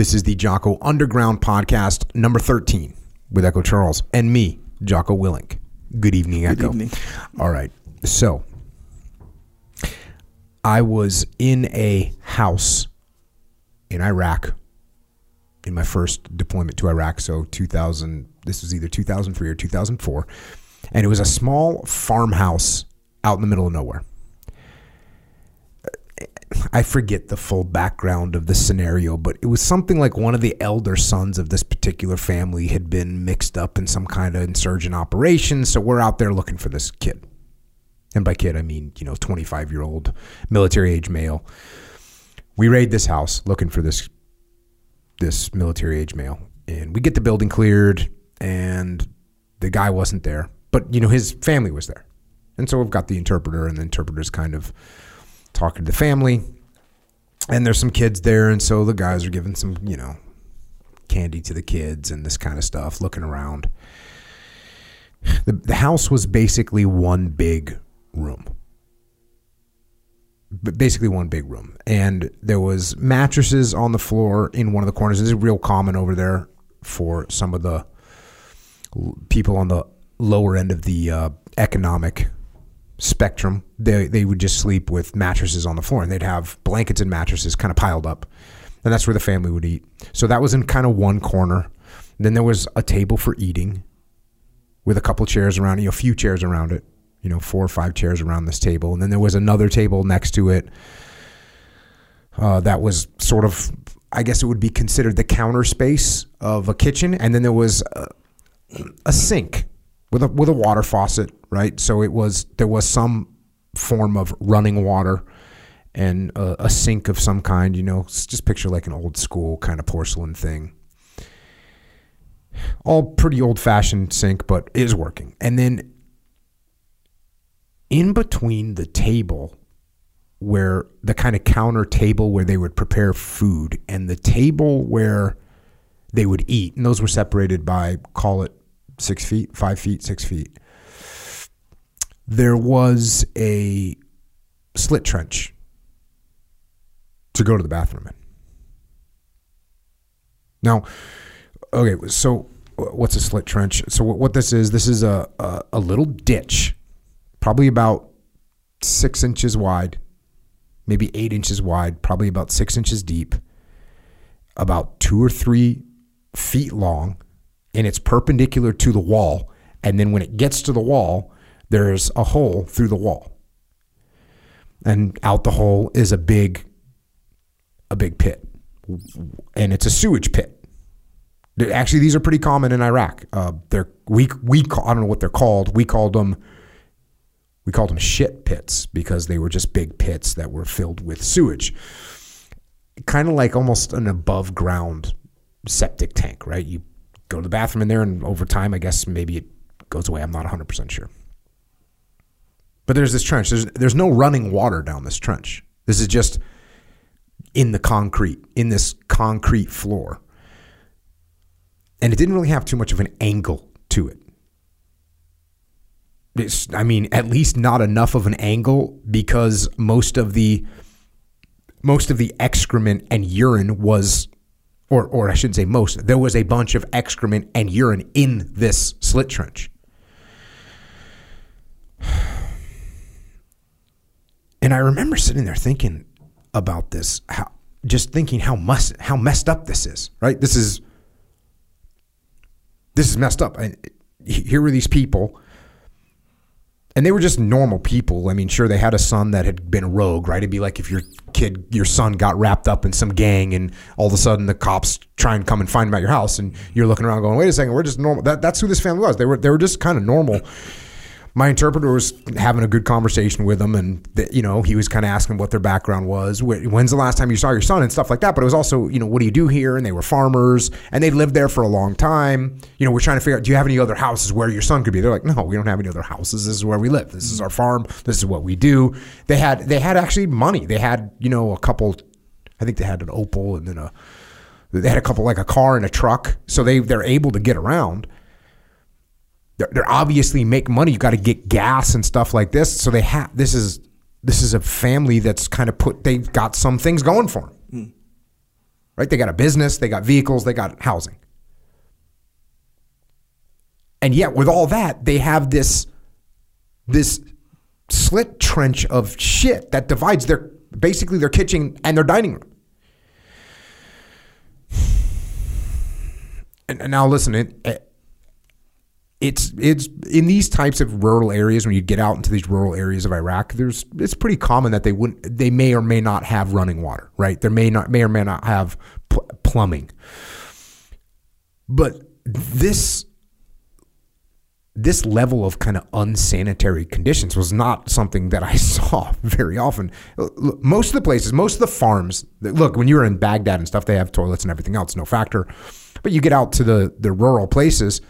This is the Jocko Underground podcast, number 13, with Echo Charles and me, Jocko Willink. Good evening, Echo. evening. All right. So, I was in a house in Iraq in my first deployment to Iraq. So, 2000, this was either 2003 or 2004. And it was a small farmhouse out in the middle of nowhere. I forget the full background of the scenario, but it was something like one of the elder sons of this particular family had been mixed up in some kind of insurgent operation. So we're out there looking for this kid. And by kid, I mean, you know, 25 year old military age male. We raid this house looking for this this military age male. And we get the building cleared and the guy wasn't there. But, you know, his family was there. And so we've got the interpreter and the interpreter's kind of talking to the family. And there's some kids there, and so the guys are giving some, you know, candy to the kids and this kind of stuff, looking around. The, the house was basically one big room. But basically one big room. And there was mattresses on the floor in one of the corners. This is real common over there for some of the people on the lower end of the uh, economic spectrum. They they would just sleep with mattresses on the floor, and they'd have blankets and mattresses kind of piled up, and that's where the family would eat. So that was in kind of one corner. Then there was a table for eating, with a couple chairs around, you know, a few chairs around it, you know, four or five chairs around this table, and then there was another table next to it. Uh, that was sort of, I guess it would be considered the counter space of a kitchen, and then there was a sink with a with a water faucet, right? So it was there was some form of running water and a, a sink of some kind. You know, just picture like an old school kind of porcelain thing. All pretty old fashioned sink, but is working. And then in between the table where the kind of counter table where they would prepare food and the table where they would eat, and those were separated by call it six feet, five feet, six feet. There was a slit trench to go to the bathroom in. Now, okay, so what's a slit trench? So what this is, this is a, a, a little ditch, probably about six inches wide, maybe eight inches wide, probably about six inches deep, about two or three feet long, and it's perpendicular to the wall. And then when it gets to the wall, there's a hole through the wall. And out the hole is a big a big pit. And it's a sewage pit. Actually, these are pretty common in Iraq. Uh, they're we we I don't know what they're called. We called them we called them shit pits because they were just big pits that were filled with sewage. Kind of like almost an above ground septic tank, right? You go to the bathroom in there, and over time, I guess maybe it goes away. I'm not 100% sure. But there's this trench. There's, there's no running water down this trench. This is just in the concrete, in this concrete floor. And it didn't really have too much of an angle to it. It's, I mean, at least not enough of an angle because most of the most of the excrement and urine was or or I shouldn't say most, there was a bunch of excrement and urine in this slit trench. And I remember sitting there thinking about this, how just thinking how must how messed up this is, right? This is this is messed up. And here were these people and they were just normal people. I mean, sure, they had a son that had been rogue, right? It'd be like if your kid, your son got wrapped up in some gang and all of a sudden the cops try and come and find him at your house and you're looking around going, wait a second, we're just normal. That, that's who this family was. They were, they were just kind of normal. My interpreter was having a good conversation with them and, the, you know, he was kind of asking what their background was. When's the last time you saw your son and stuff like that. But it was also, you know, what do you do here? And they were farmers and they'd lived there for a long time. You know, we're trying to figure out, do you have any other houses where your son could be? They're like, no, we don't have any other houses. This is where we live. This is mm. our farm. This is what we do. They had, they had actually money. They had, you know, a couple, I think they had an Opel and then a, they had a couple, like a car and a truck. So they, they're able to get around they're, they're obviously make money. You got to get gas and stuff like this. So they have this is this is a family that's kind of put they've got some things going for them, hmm. right? They got a business, they got vehicles, they got housing. And yet, with all that, they have this this slit trench of shit that divides their basically their kitchen and their dining room. And, and now, listen, it, it's it's in these types of rural areas when you get out into these rural areas of Iraq there's it's pretty common that they wouldn't they may or may not have running water right there may not may or may not have pl- plumbing but this this level of kind of unsanitary conditions was not something that I saw very often. Uh, most of the places, most of the farms, look, when you're in Baghdad and stuff, they have toilets and everything else, no factor. But you get out to the, the rural places,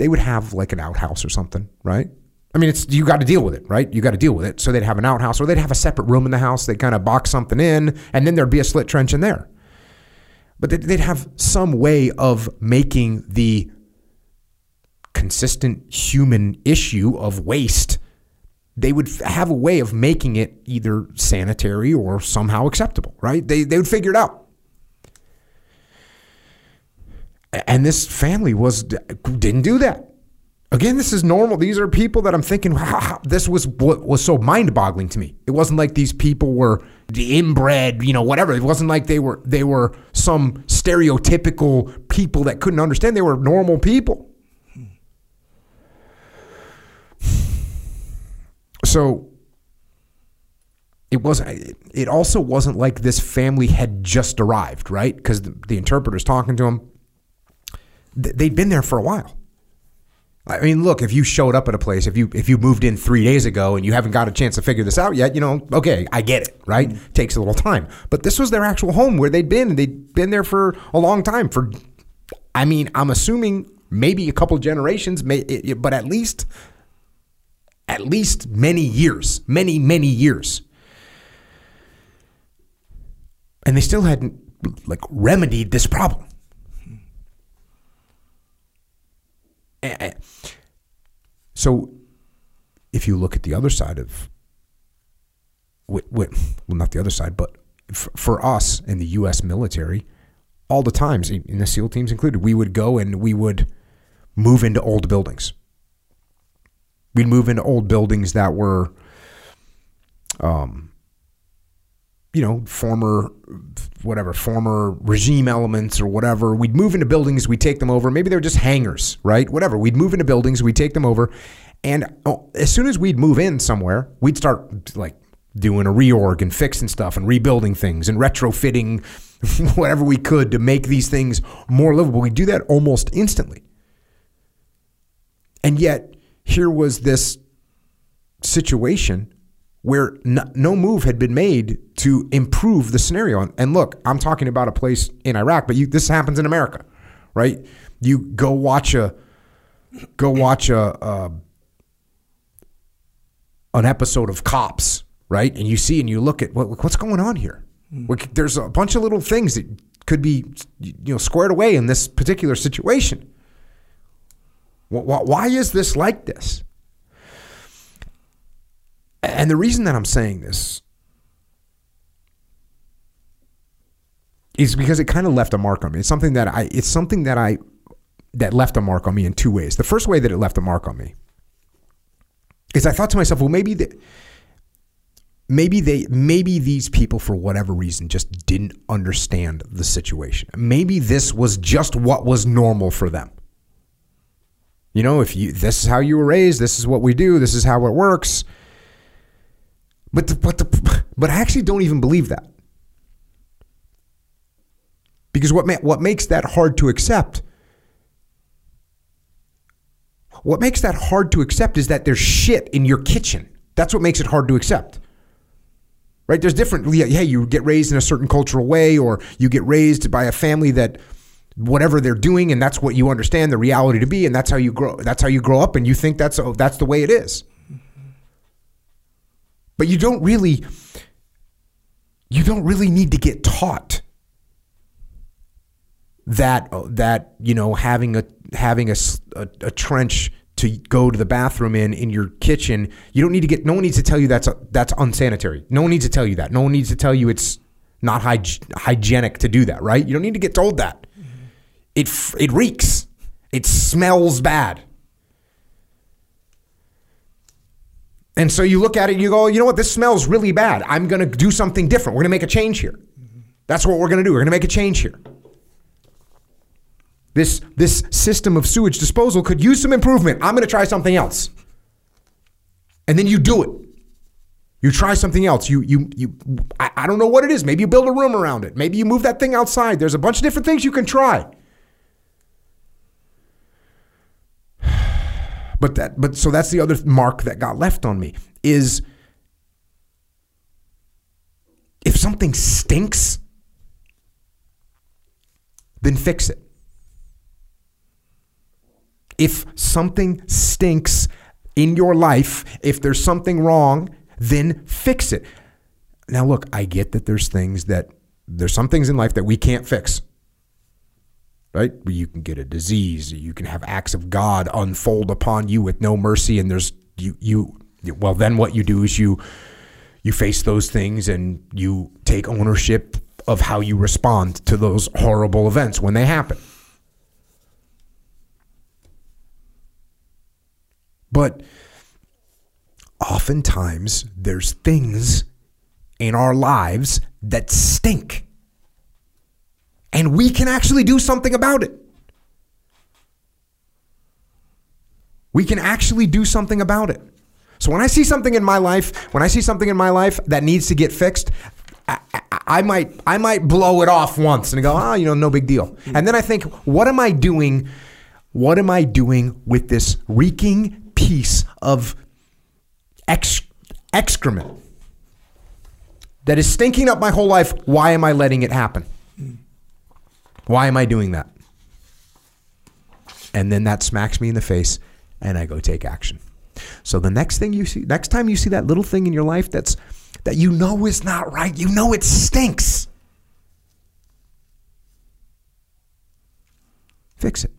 they would have like an outhouse or something, right? I mean, it's you got to deal with it, right? You got to deal with it. So they'd have an outhouse, or they'd have a separate room in the house. They kind of box something in, and then there'd be a slit trench in there. But they'd have some way of making the consistent human issue of waste. They would have a way of making it either sanitary or somehow acceptable, right? They they would figure it out. And this family was didn't do that. Again, this is normal. These are people that I'm thinking, wow, this was what was so mind-boggling to me. It wasn't like these people were the inbred, you know, whatever. It wasn't like they were they were some stereotypical people that couldn't understand. They were normal people. So it wasn't it also wasn't like this family had just arrived, right? Because the, the interpreter's talking to them they'd been there for a while. I mean, look, if you showed up at a place, if you if you moved in three days ago and you haven't got a chance to figure this out yet, you know, okay, I get it, right? Mm-hmm. Takes a little time, but this was their actual home where they'd been, and they'd been there for a long time. For, I mean, I'm assuming maybe a couple generations, may, but at least, at least many years, many many years, and they still hadn't like remedied this problem. So if you look at the other side of, well, not the other side, but for us in the U.S. military, all the times, in the SEAL teams included, we would go and we would move into old buildings. We'd move into old buildings that were, um, you know, former, whatever, former regime elements or whatever. We'd move into buildings, we'd take them over. Maybe they're just hangars, right? Whatever. We'd move into buildings, we'd take them over. And oh, as soon as we'd move in somewhere, we'd start like doing a reorg and fixing stuff and rebuilding things and retrofitting whatever we could to make these things more livable. We do that almost instantly. And yet, here was this situation where no, move had been made to improve the scenario. And look, I'm talking about a place in Iraq, but you, this happens in America, right? You go watch a go watch a, a an episode of Cops, right? And you see and you look at what, what's going on here. Mm. There's a bunch of little things that could be you know squared away in this particular situation. Why is this like this? And the reason that I'm saying this is because it kind of left a mark on me. It's something that I it's something that I that left a mark on me in two ways. The first way that it left a mark on me is I thought to myself, well, maybe the, maybe they maybe these people for whatever reason just didn't understand the situation. Maybe this was just what was normal for them. You know, if you this is how you were raised, this is what we do, this is how it works but the, but the, but I actually don't even believe that. Because what ma- what makes that hard to accept? What makes that hard to accept is that there's shit in your kitchen. That's what makes it hard to accept. Right? There's different yeah, you get raised in a certain cultural way or you get raised by a family that whatever they're doing and that's what you understand the reality to be and that's how you grow that's how you grow up and you think that's oh, that's the way it is. But you don't really you don't really need to get taught that uh, that you know having a having a, a, a trench to go to the bathroom in in your kitchen you don't need to get no one needs to tell you that's a, that's unsanitary no one needs to tell you that no one needs to tell you it's not hyg- hygienic to do that, right? You don't need to get told that. It it reeks. It smells bad. And so you look at it and you go, you know what? This smells really bad. I'm going to do something different. We're going to make a change here. That's what we're going to do. We're going to make a change here. This this system of sewage disposal could use some improvement. I'm going to try something else. And then you do it. You try something else. You you you I, I don't know what it is. Maybe you build a room around it. Maybe you move that thing outside. There's a bunch of different things you can try. But that but so that's the other mark that got left on me is if something stinks, then fix it. If something stinks in your life, if there's something wrong, then fix it. Now, look, I get that there's things that, there's some things in life that we can't fix. Right? You can get a disease, you can have acts of God unfold upon you with no mercy, and there's, you, you, well, then what you do is you, you face those things and you take ownership of how you respond to those horrible events when they happen. But oftentimes there's things in our lives that stink. And we can actually do something about it. We can actually do something about it. So when I see something in my life, when I see something in my life that needs to get fixed, I, I, I might I might blow it off once and go, oh, you know, no big deal. And then I think, what am I doing? What am I doing with this reeking piece of ex- excrement that is stinking up my whole life? Why am I letting it happen? Why am I doing that? And then that smacks me in the face, and I go take action. So the next thing you see, next time you see that little thing in your life that's that you know is not right, you know it stinks. Fix it.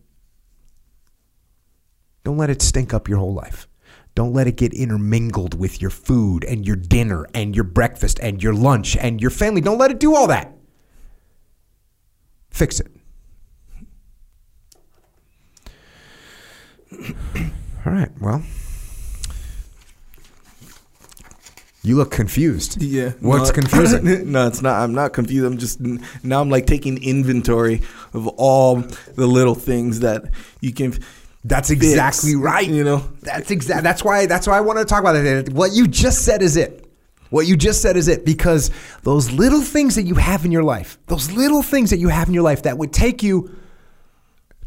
Don't let it stink up your whole life. Don't let it get intermingled with your food and your dinner and your breakfast and your lunch and your family. Don't let it do all that. Fix it. All right. Well, you look confused. Yeah. What's no, confusing? no, it's not. I'm not confused. I'm just now I'm like taking inventory of all the little things that you can. That's fix, exactly right. You know, That's exactly That's why. That's why I want to talk about it. What you just said is it. What you just said is it. Because those little things that you have in your life, those little things that you have in your life that would take you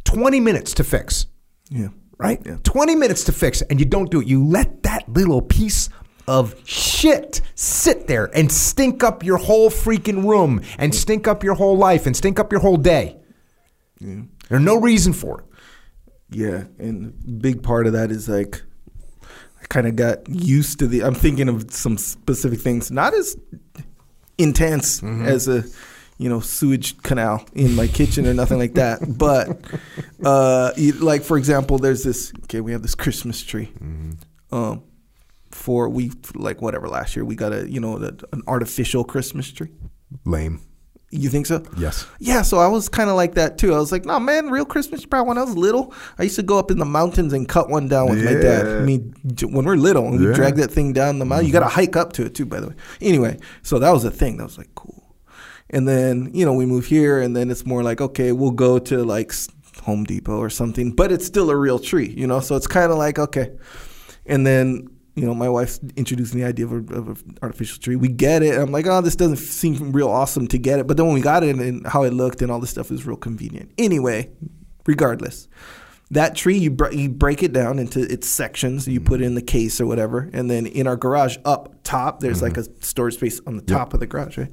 20 minutes to fix, yeah. right? Yeah. 20 minutes to fix, and you don't do it. You let that little piece of shit sit there and stink up your whole freaking room and stink up your whole life and stink up your whole day. There's no reason for it. Yeah, and big part of that is like I kind of got used to the. I'm thinking of some specific things, not as intense as a you know sewage canal in my kitchen or nothing like that, but uh, like for example, there's this. Okay, we have this Christmas tree. Um, for we like whatever last year we got a you know a, an artificial Christmas tree. Lame. You think so? Yes. Yeah, so I was kind of like that too. I was like, no, man, real Christmas tree. When I was little, I used to go up in the mountains and cut one down with my dad. I mean, when we're little, and we drag that thing down the mountain. You got to mm-hmm. hike up to it too, by the way. Anyway, so that was a thing. That was like cool. And then you know we move here, and then it's more like okay, we'll go to like Home Depot or something, but it's still a real tree, you know. So it's kind of like okay. And then you know my wife's introducing the idea of a- of an artificial tree. We get it. I'm like, oh, this doesn't seem real awesome to get it. But then when we got it and how it looked and all this stuff is real convenient. Anyway, regardless. That tree, you, br- you break it down into its sections. You put it in the case or whatever, and then in our garage up top, there's like a mm-hmm. storage space on the top of the garage, right?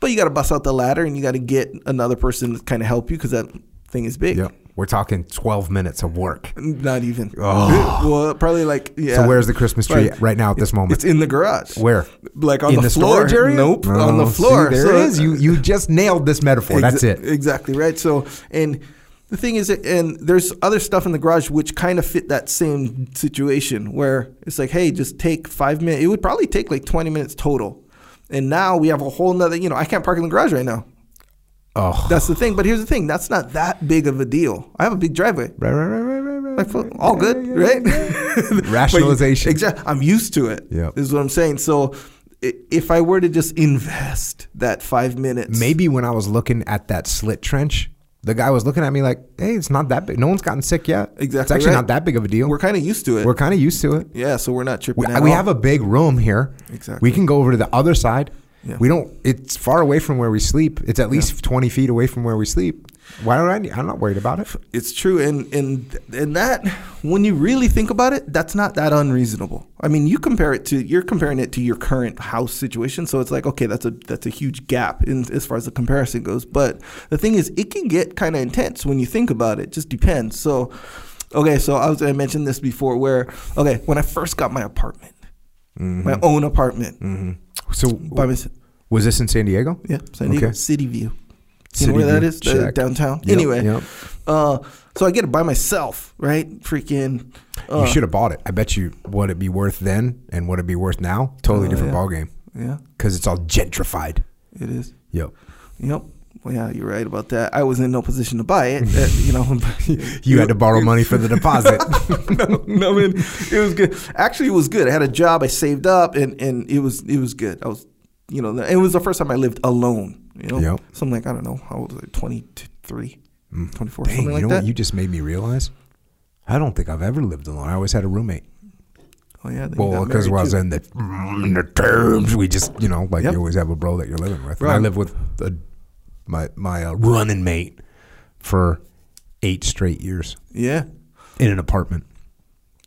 But you got to bust out the ladder, and you got to get another person to kind of help you because that thing is big. Yep. We're talking 12 minutes of work. Not even. Oh. Well, probably like yeah. So where's the Christmas tree Right. right now at this moment? It's in the garage. Where? Like on the, the, floor. storage area? Nope, on the Oh, floor. See, there So- it is. You you just nailed this metaphor. That's it. Exactly right. So, and the thing is, and there's other stuff in the garage which kind of fit that same situation where it's like, hey, just take five minutes. It would probably take like 20 minutes total. And now we have a whole nother, you know, I can't park in the garage right now. Oh, That's the thing. But here's the thing that's not that big of a deal. I have a big driveway. right, right, right, right, right, right. Like, all good, right? Rationalization. Exactly. I'm used to it. Yep. Is what I'm saying. So if I were to just invest that five minutes, Maybe when I was looking at that slit trench, the guy was looking at me like, "Hey, it's not that big. No one's gotten sick yet. Exactly. It's actually right. not that big of a deal. we're kind of used to it. We're kind of used to it. yeah, so we're not tripping. We, we have a big room here. Exactly. We can go over to the other side. Yeah. We don't. It's far away from where we sleep. It's at least twenty feet away from where we sleep. Why don't I? I'm not worried about it. It's true, and and and that when you really think about it, that's not that unreasonable. I mean, you compare it to you're comparing it to your current house situation, so it's like okay, that's a that's a huge gap in as far as the comparison goes. But the thing is, it can get kind of intense when you think about it. Just depends. So, okay, so I was I mentioned this before, where okay, when I first got my apartment, my mm-hmm. own apartment, mm-hmm. So by myself. was this in San Diego? Yeah, San Diego Okay. City View. You know where that is? Downtown. Yep, anyway, yep. uh, so I get it by myself, right? Freaking. Uh, you should have bought it. I bet you what it'd be worth then and what it'd be worth now. Totally Oh, different yeah. ball game Yeah, because it's all gentrified. it is. Yep. Yep. Well, yeah, you're right about that. I was in no position to buy it. uh, you know, You had to borrow money for the deposit. no, no, man, it was good. Actually, it was good. I had a job. I saved up, and and it was it was good. I was, you know, it was the first time I lived alone. You know, Yep. so I'm like, I don't know, how old was I? 23, 24, Dang, something you like know that. what you just made me realize? I don't think I've ever lived alone. I always had a roommate. oh yeah, Well, because I was in the in the terms, we just you know like Yep. you always have a bro that you're living with. Right. I live with a, my my uh, running mate for eight straight years yeah. in an apartment.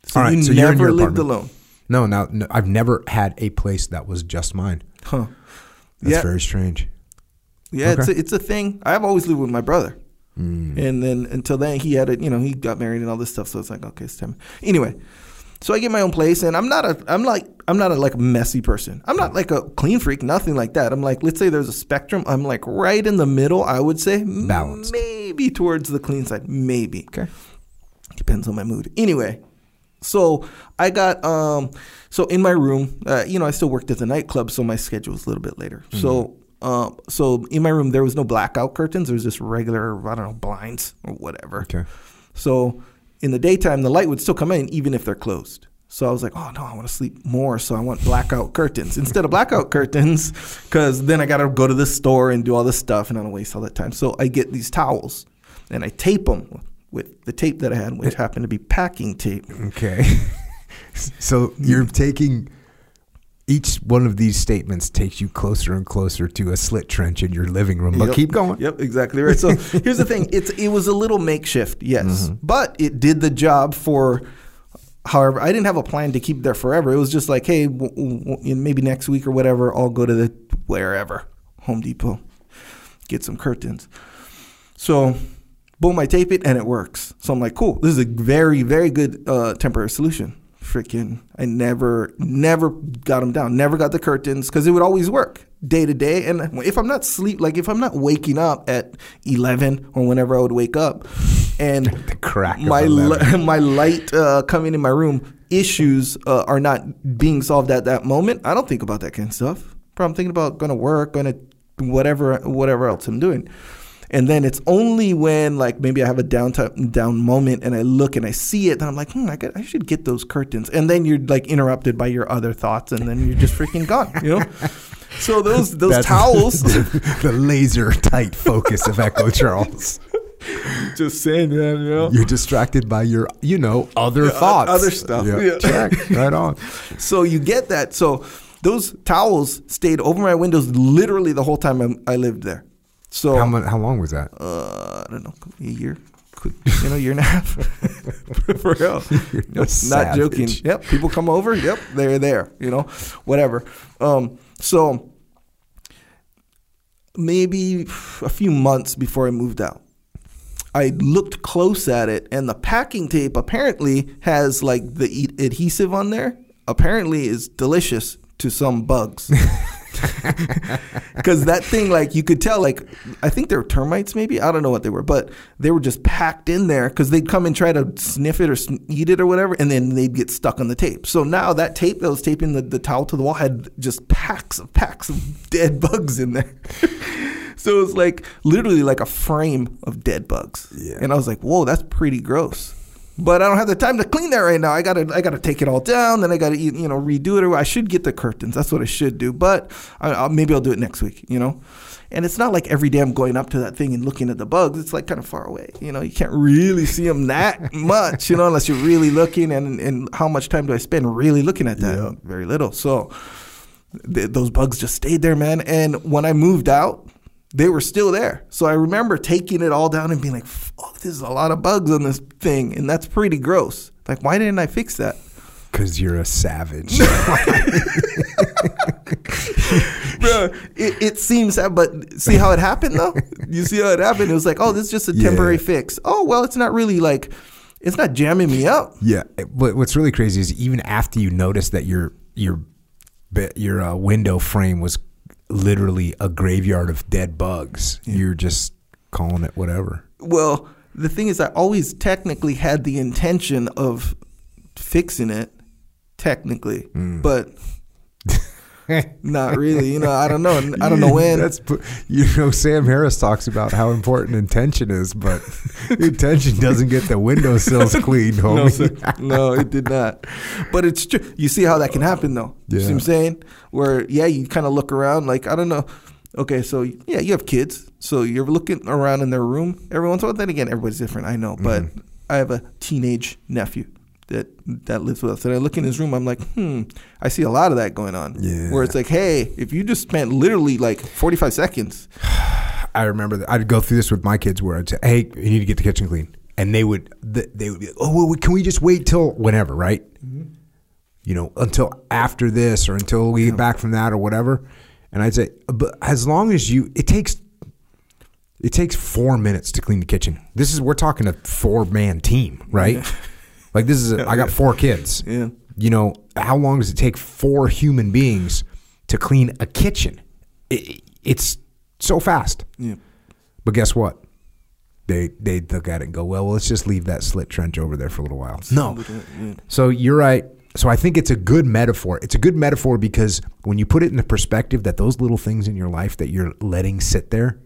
So All right, you so you're in never your lived apartment. alone, No, now no, I've never had a place that was just mine. huh? That's Yeah. very strange. Yeah, it's a, it's a thing. I've always lived with my brother, Mm. and then until then he had it. You know, he got married and all this stuff. So it's like okay, it's time. Anyway, so I get my own place, and I'm not a I'm like I'm not a like messy person. I'm not like a clean freak, nothing like that. I'm like let's say there's a spectrum. I'm like right in the middle. I would say Balanced. maybe towards the clean side, maybe. Okay. Depends on my mood. Anyway, so I got um so in my room, uh, you know, I still worked at the nightclub, so my schedule was a little bit later. So uh, so in my room there was no blackout curtains. There was just regular I don't know blinds or whatever. Okay. So in the daytime, the light would still come in even if they're closed. So I was like, oh no, I want to sleep more, so I want blackout curtains instead of blackout curtains, because then I got to go to the store and do all this stuff, and I don't waste all that time. So I get these towels, and I tape them with the tape that I had, which eh. happened to be packing tape. Okay. so you're taking each one of these statements takes you closer and closer to a slit trench in your living room. But Yep. keep going. Yep, exactly right. So here's the thing: it's it was a little makeshift, yes, Mm-hmm. but it did the job for. However, I didn't have a plan to keep there forever. It was just like, hey, w- w- maybe next week or whatever, I'll go to the wherever Home Depot, get some curtains. So, boom, I tape it and it works. So I'm like, cool. This is a very, very good uh, temporary solution. Freaking, I never, never got them down. Never got the curtains because it would always work day to day. And if I'm not sleep, like if I'm not waking up at 11 or whenever I would wake up, and The crack my li- my light uh, coming in my room issues uh, are not being solved at that moment, I don't think about that kind of stuff. Bro, I'm thinking about going to work, going to whatever whatever else I'm doing. And then it's only when like maybe I have a downtime down moment and I look and I see it, then I'm like, hmm, I, got, I should get those curtains. And then you're like interrupted by your other thoughts, and then you're just freaking gone. You know. So those those That's towels. the laser tight focus of Echo Charles. just saying that, you know. You're distracted by your, you know, other thoughts. other stuff. Yeah. Yeah. Check. Right on. So you get that. So those towels stayed over my windows literally the whole time I'm, I lived there. So How, mu- how long was that? uh, I don't know, a year, you know, year and a half. For real, not savage. joking. Yep, people come over. Yep, they're there. You know, whatever. Um, so maybe a few months before I moved out. I looked close at it, and the packing tape apparently has like the adhesive on there. Apparently, is delicious to some bugs. because that thing like you could tell like i think they were termites maybe? I don't know what they were but they were just packed in there because they'd come and try to sniff it or eat it or whatever and then they'd get stuck on the tape. So now that tape that was taping the, the towel to the wall had just packs of packs of dead bugs in there. So it was like literally like a frame of dead bugs. Yeah. and i was like whoa that's pretty gross but I don't have the time to clean that right now. I gotta, I gotta take it all down. Then I gotta, you know, redo it. Or I should get the curtains. That's what I should do. But I, I'll, maybe I'll do it next week. You know, and it's not like every day I'm going up to that thing and looking at the bugs. It's like kind of far away. You know, you can't really see them that much. You know, unless you're really looking. And and how much time do I spend really looking at that? Very little. So th- those bugs just stayed there, man. And when I moved out, they were still there. So I remember taking it all down and being like, "Fuck, this is a lot of bugs on this thing," and that's pretty gross. Like, why didn't I fix that? Because you're a savage. Bro, it, it seems that, but see how it happened though? You see how it happened? It was like, oh, this is just a Yeah. temporary fix. Oh, well, it's not really like, it's not jamming me up. yeah. But what's really crazy is even after you notice that your your your uh, window frame was literally a graveyard of dead bugs, you're just calling it whatever. Well, the thing is, I always technically had the intention of fixing it, technically, Hmm. but not really. You know, I don't know. I don't know when. That's you know Sam Harris talks about how important intention is, but intention doesn't get the windowsills cleaned, homie. No, no, it did not. But it's true. You see how that can happen, though. You see what I'm saying? Where, yeah, you kind of look around, like, I don't know. Okay, so, yeah, you have kids. So you're looking around in their room every once in a while. Then again, everybody's different, I know. But Mm-hmm. I have a teenage nephew that that lives with us. And I look in his room, I'm like, hmm, I see a lot of that going on. Yeah. Where it's like, hey, if you just spent literally like 45 seconds. I remember that I'd go through this with my kids where I'd say, "Hey, you need to get the kitchen clean," and they would they would be, like, "Oh, well, can we just wait till whenever, right? You know, until after this or until we get back from that or whatever." And I'd say, "But as long as you, it takes." It takes four minutes to clean the kitchen. This is we're talking a four man team, right? Like this is a, I got four kids. Yeah. You know how long does it take four human beings to clean a kitchen? It, it's so fast. Yeah. But guess what? They they look at it and go, well, let's just leave that slit trench over there for a little while. No. So you're right. So I think it's a good metaphor. It's a good metaphor because when you put it in the perspective that those little things in your life that you're letting sit there,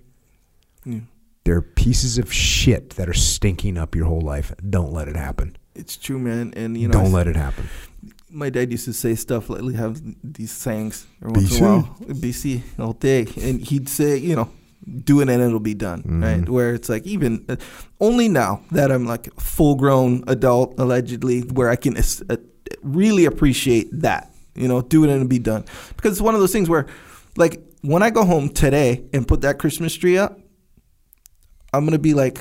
Yeah. they're pieces of shit that are stinking up your whole life. Don't let it happen. It's true, man. And, you know, Don't let it happen. my dad used to say stuff lately have these sayings every once BC. in a while bc all day and he'd say you know do it and it'll be done Mm-hmm. right where it's like even uh, only now that i'm like full grown adult allegedly where i can uh, really appreciate that you know do it and it'll be done because it's one of those things where like when i go home today and put that christmas tree up i'm gonna be like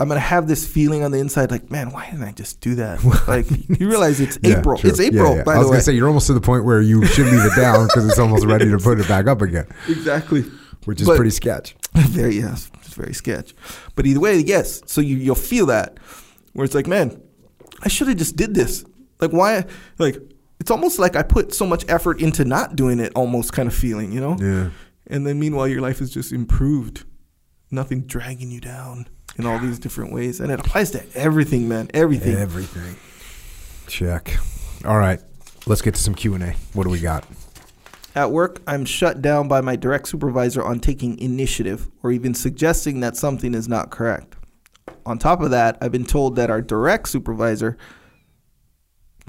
I'm gonna have this feeling on the inside, like, man, why didn't I just do that? Like, you realize it's Yeah, April. true. It's Yeah, April, yeah. by I was the way. gonna say you're almost to the point where you should leave it down because it's almost ready to put it back up again, exactly. which is But- pretty sketch. very yes, it's very sketch. But either way, yes. So you you'll feel that where it's like, man, I should have just did this. Like why? Like it's almost like I put so much effort into not doing it. Almost kind of feeling, you know. Yeah. And then meanwhile, your life is just improved. Nothing dragging you down in all these different ways, and it applies to everything, man. Everything. Everything. Check. All right. Let's get to some Q and A. What do we got? At work, I'm shut down by my direct supervisor on taking initiative or even suggesting that something is not correct. On top of that, I've been told that our direct supervisor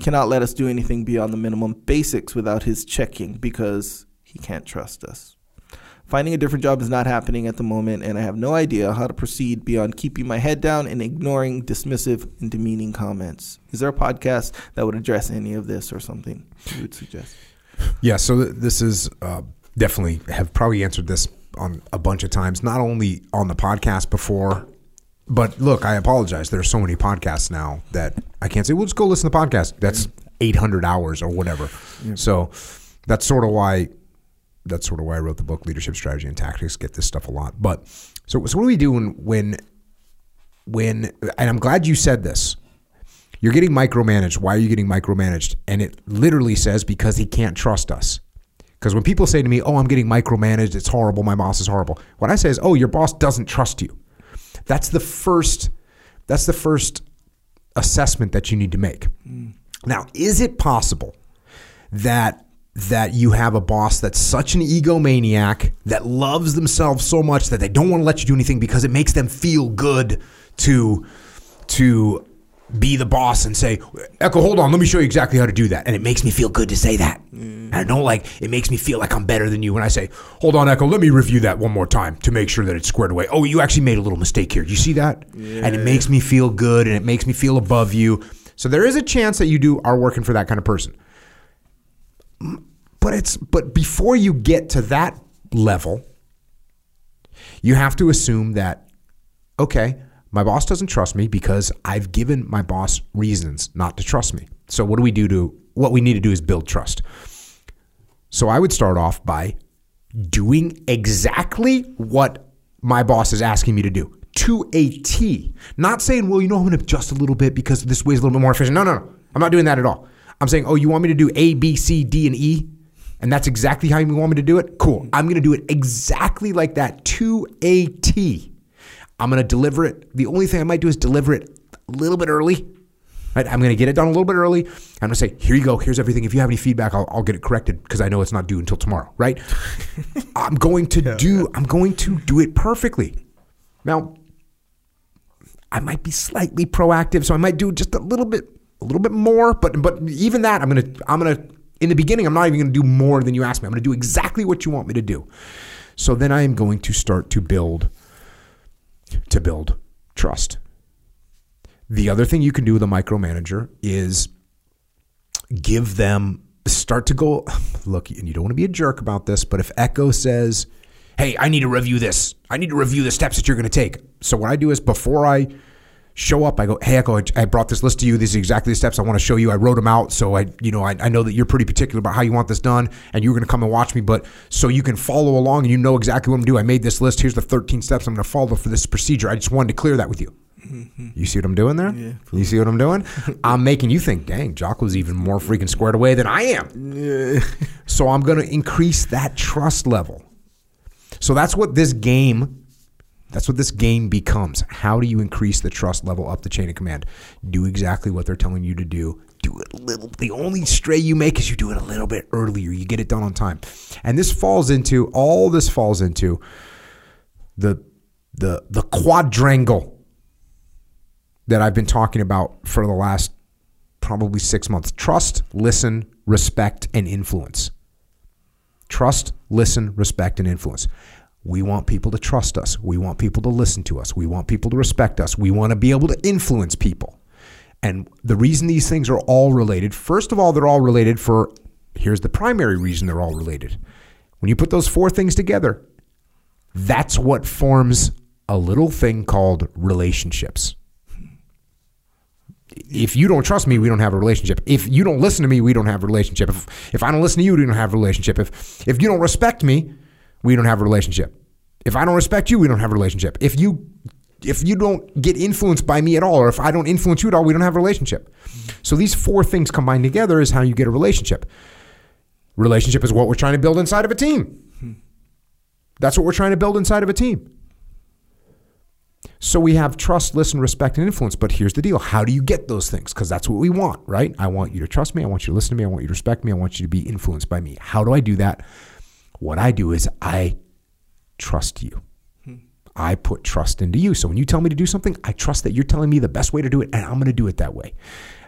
cannot let us do anything beyond the minimum basics without his checking because he can't trust us. Finding a different job is not happening at the moment, and I have no idea how to proceed beyond keeping my head down and ignoring dismissive and demeaning comments. Is there a podcast that would address any of this or something you would suggest? Yeah, so th- this is uh, definitely have probably answered this on a bunch of times, not only on the podcast before, but look, I apologize. There's so many podcasts now that I can't say, well, just go listen to the podcast. That's 800 hours or whatever. So that's sort of why that's sort of why I wrote the book Leadership Strategy and Tactics. Get this stuff a lot, but so so what do we do when when when? And I'm glad you said this. You're getting micromanaged. Why are you getting micromanaged? And it literally says because he can't trust us. Because when people say to me, "Oh, I'm getting micromanaged. It's horrible. My boss is horrible," what I say is, "Oh, your boss doesn't trust you." That's the first. That's the first assessment that you need to make. Mm. Now, is it possible that that you have a boss that's such an egomaniac that loves themselves so much that they don't want to let you do anything because it makes them feel good to to be the boss and say, Echo, hold on, let me show you exactly how to do that. And it makes me feel good to say that. Mm. And I don't like it makes me feel like I'm better than you when I say, Hold on, Echo, let me review that one more time to make sure that it's squared away. Oh, you actually made a little mistake here. You see that? Yeah. And it makes me feel good and it makes me feel above you. So there is a chance that you do are working for that kind of person. But it's but before you get to that level, you have to assume that okay, my boss doesn't trust me because I've given my boss reasons not to trust me. So what do we do to what we need to do is build trust. So I would start off by doing exactly what my boss is asking me to do to a T. Not saying, well, you know, I'm going to adjust a little bit because this way is a little bit more efficient. No, no, no. I'm not doing that at all. I'm saying, oh, you want me to do A, B, C, D, and E? And that's exactly how you want me to do it? Cool. Mm-hmm. I'm going to do it exactly like that to a T. I'm going to deliver it. The only thing I might do is deliver it a little bit early. Right? I'm going to get it done a little bit early. I'm going to say, here you go. Here's everything. If you have any feedback, I'll, I'll get it corrected because I know it's not due until tomorrow. Right? I'm going to do. I'm going to do it perfectly. Now, I might be slightly proactive, so I might do just a little bit, a little bit more. But but even that, I'm gonna I'm gonna in the beginning, I'm not even gonna do more than you ask me. I'm gonna do exactly what you want me to do. So then I am going to start to build to build trust. The other thing you can do with a micromanager is give them start to go look and you don't want to be a jerk about this but if echo says hey i need to review this i need to review the steps that you're going to take so what i do is before i show up i go hey echo I- i brought this list to you these are exactly the steps i want to show you i wrote them out so i you know i, I know that you're pretty particular about how you want this done and you're going to come and watch me but so you can follow along and you know exactly what i'm doing i made this list here's the 13 steps i'm going to follow for this procedure i just wanted to clear that with you mm-hmm. you see what I'm doing there? Yeah. You see what I'm doing? I'm making you think, dang, Jocko's even more freaking squared away than I am. Yeah. So I'm going to increase that trust level. So that's what this game that's what this game becomes. How do you increase the trust level up the chain of command? Do exactly what they're telling you to do. Do it a little. The only stray you make is you do it a little bit earlier. You get it done on time. And this falls into all this falls into the the the quadrangle that I've been talking about for the last probably six months trust, listen, respect, and influence. Trust, listen, respect, and influence. We want people to trust us. We want people to listen to us. We want people to respect us. We want to be able to influence people. And the reason these things are all related, first of all, they're all related for here's the primary reason they're all related. When you put those four things together, that's what forms a little thing called relationships if you don't trust me, we don't have a relationship. If you don't listen to me, we don't have a relationship. If, if I don't listen to you, we don't have a relationship. If if you don't respect me, we don't have a relationship. If I don't respect you, we don't have a relationship. If you if you don't get influenced by me at all, or if I don't influence you at all, we don't have a relationship. So these four things combined together is how you get a relationship. Relationship is what we're trying to build inside of a team. That's what we're trying to build inside of a team. So we have trust, listen, respect, and influence. But here's the deal how do you get those things? Because that's what we want, right? I want you to trust me. I want you to listen to me. I want you to respect me. I want you to be influenced by me. How do I do that? What I do is I trust you. I put trust into you. So when you tell me to do something, I trust that you're telling me the best way to do it, and I'm going to do it that way.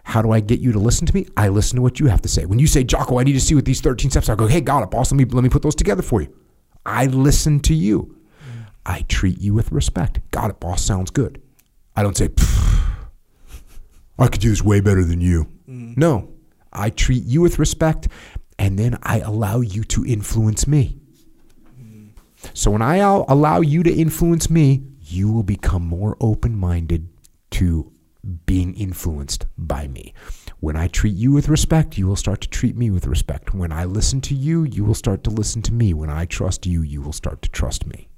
How do I get you to listen to me? I listen to what you have to say. When you say, Jocko, I need to see what these 13 steps are, I go, hey, got it, boss. Let me, let me put those together for you. I listen to you. I treat you with respect. Got it, boss. Sounds good. I don't say, I could do this way better than you. Mm. No, I treat you with respect, and then I allow you to influence me. So when I allow you to influence me, you will become more open minded to being influenced by me. When I treat you with respect, you will start to treat me with respect. When I listen to you, you will start to listen to me. When I trust you, you will start to trust me.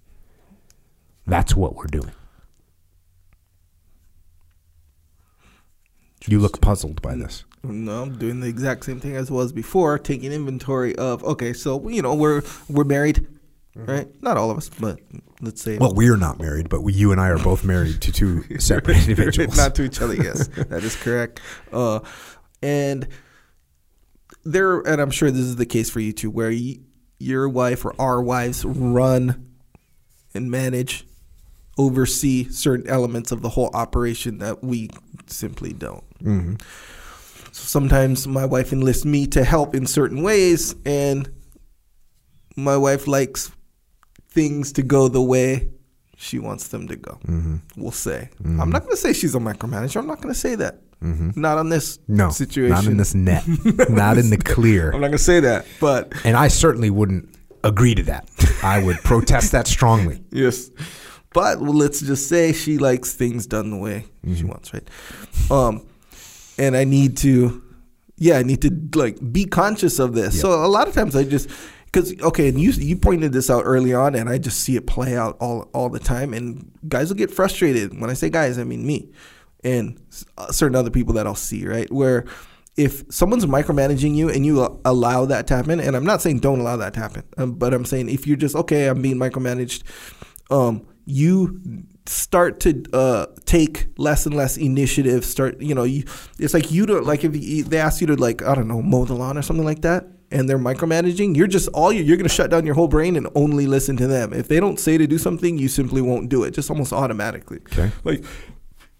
That's what we're doing. You look puzzled by this. No, I'm doing the exact same thing as was before, taking inventory of okay, so you know we're we're married, right? Not all of us, but let's say Well, we're not married, but we, you and I are both married to two separate individuals. not to each other. Yes, that is correct. Uh, and there, and I'm sure this is the case for you too, where y your wife or our wives run and manage, oversee certain elements of the whole operation that we simply don't. hmm So sometimes my wife enlists me to help in certain ways, and my wife likes things to go the way she wants them to go. hmm We'll say. I'm not going to say she's a micromanager. I'm not going to say that. hmm Not on this No, situation. not in this net, not in the clear. I'm not going to say that. But And I certainly wouldn't agree to that. I would protest that strongly. yes. But let's just say she likes things done the way she wants, right? Um, and I need to, yeah, I need to like be conscious of this. So a lot of times I just, because okay, and you you pointed this out early on, and I just see it play out all all the time, and guys will get frustrated. When I say guys, I mean me, and uh, certain other people that I'll see, right? Where if someone's micromanaging you and you allow that to happen, and I'm not saying don't allow that to happen, um, but I'm saying if you're just okay, I'm being micromanaged, um, you start to uh, take less and less initiative. Start, you know, you, it's like you don't like if you, they ask you to like I don't know mow the lawn or something like that, and they're micromanaging. You're just all you, you're going to shut down your whole brain and only listen to them. If they don't say to do something, you simply won't do it, just almost automatically. Okay. Like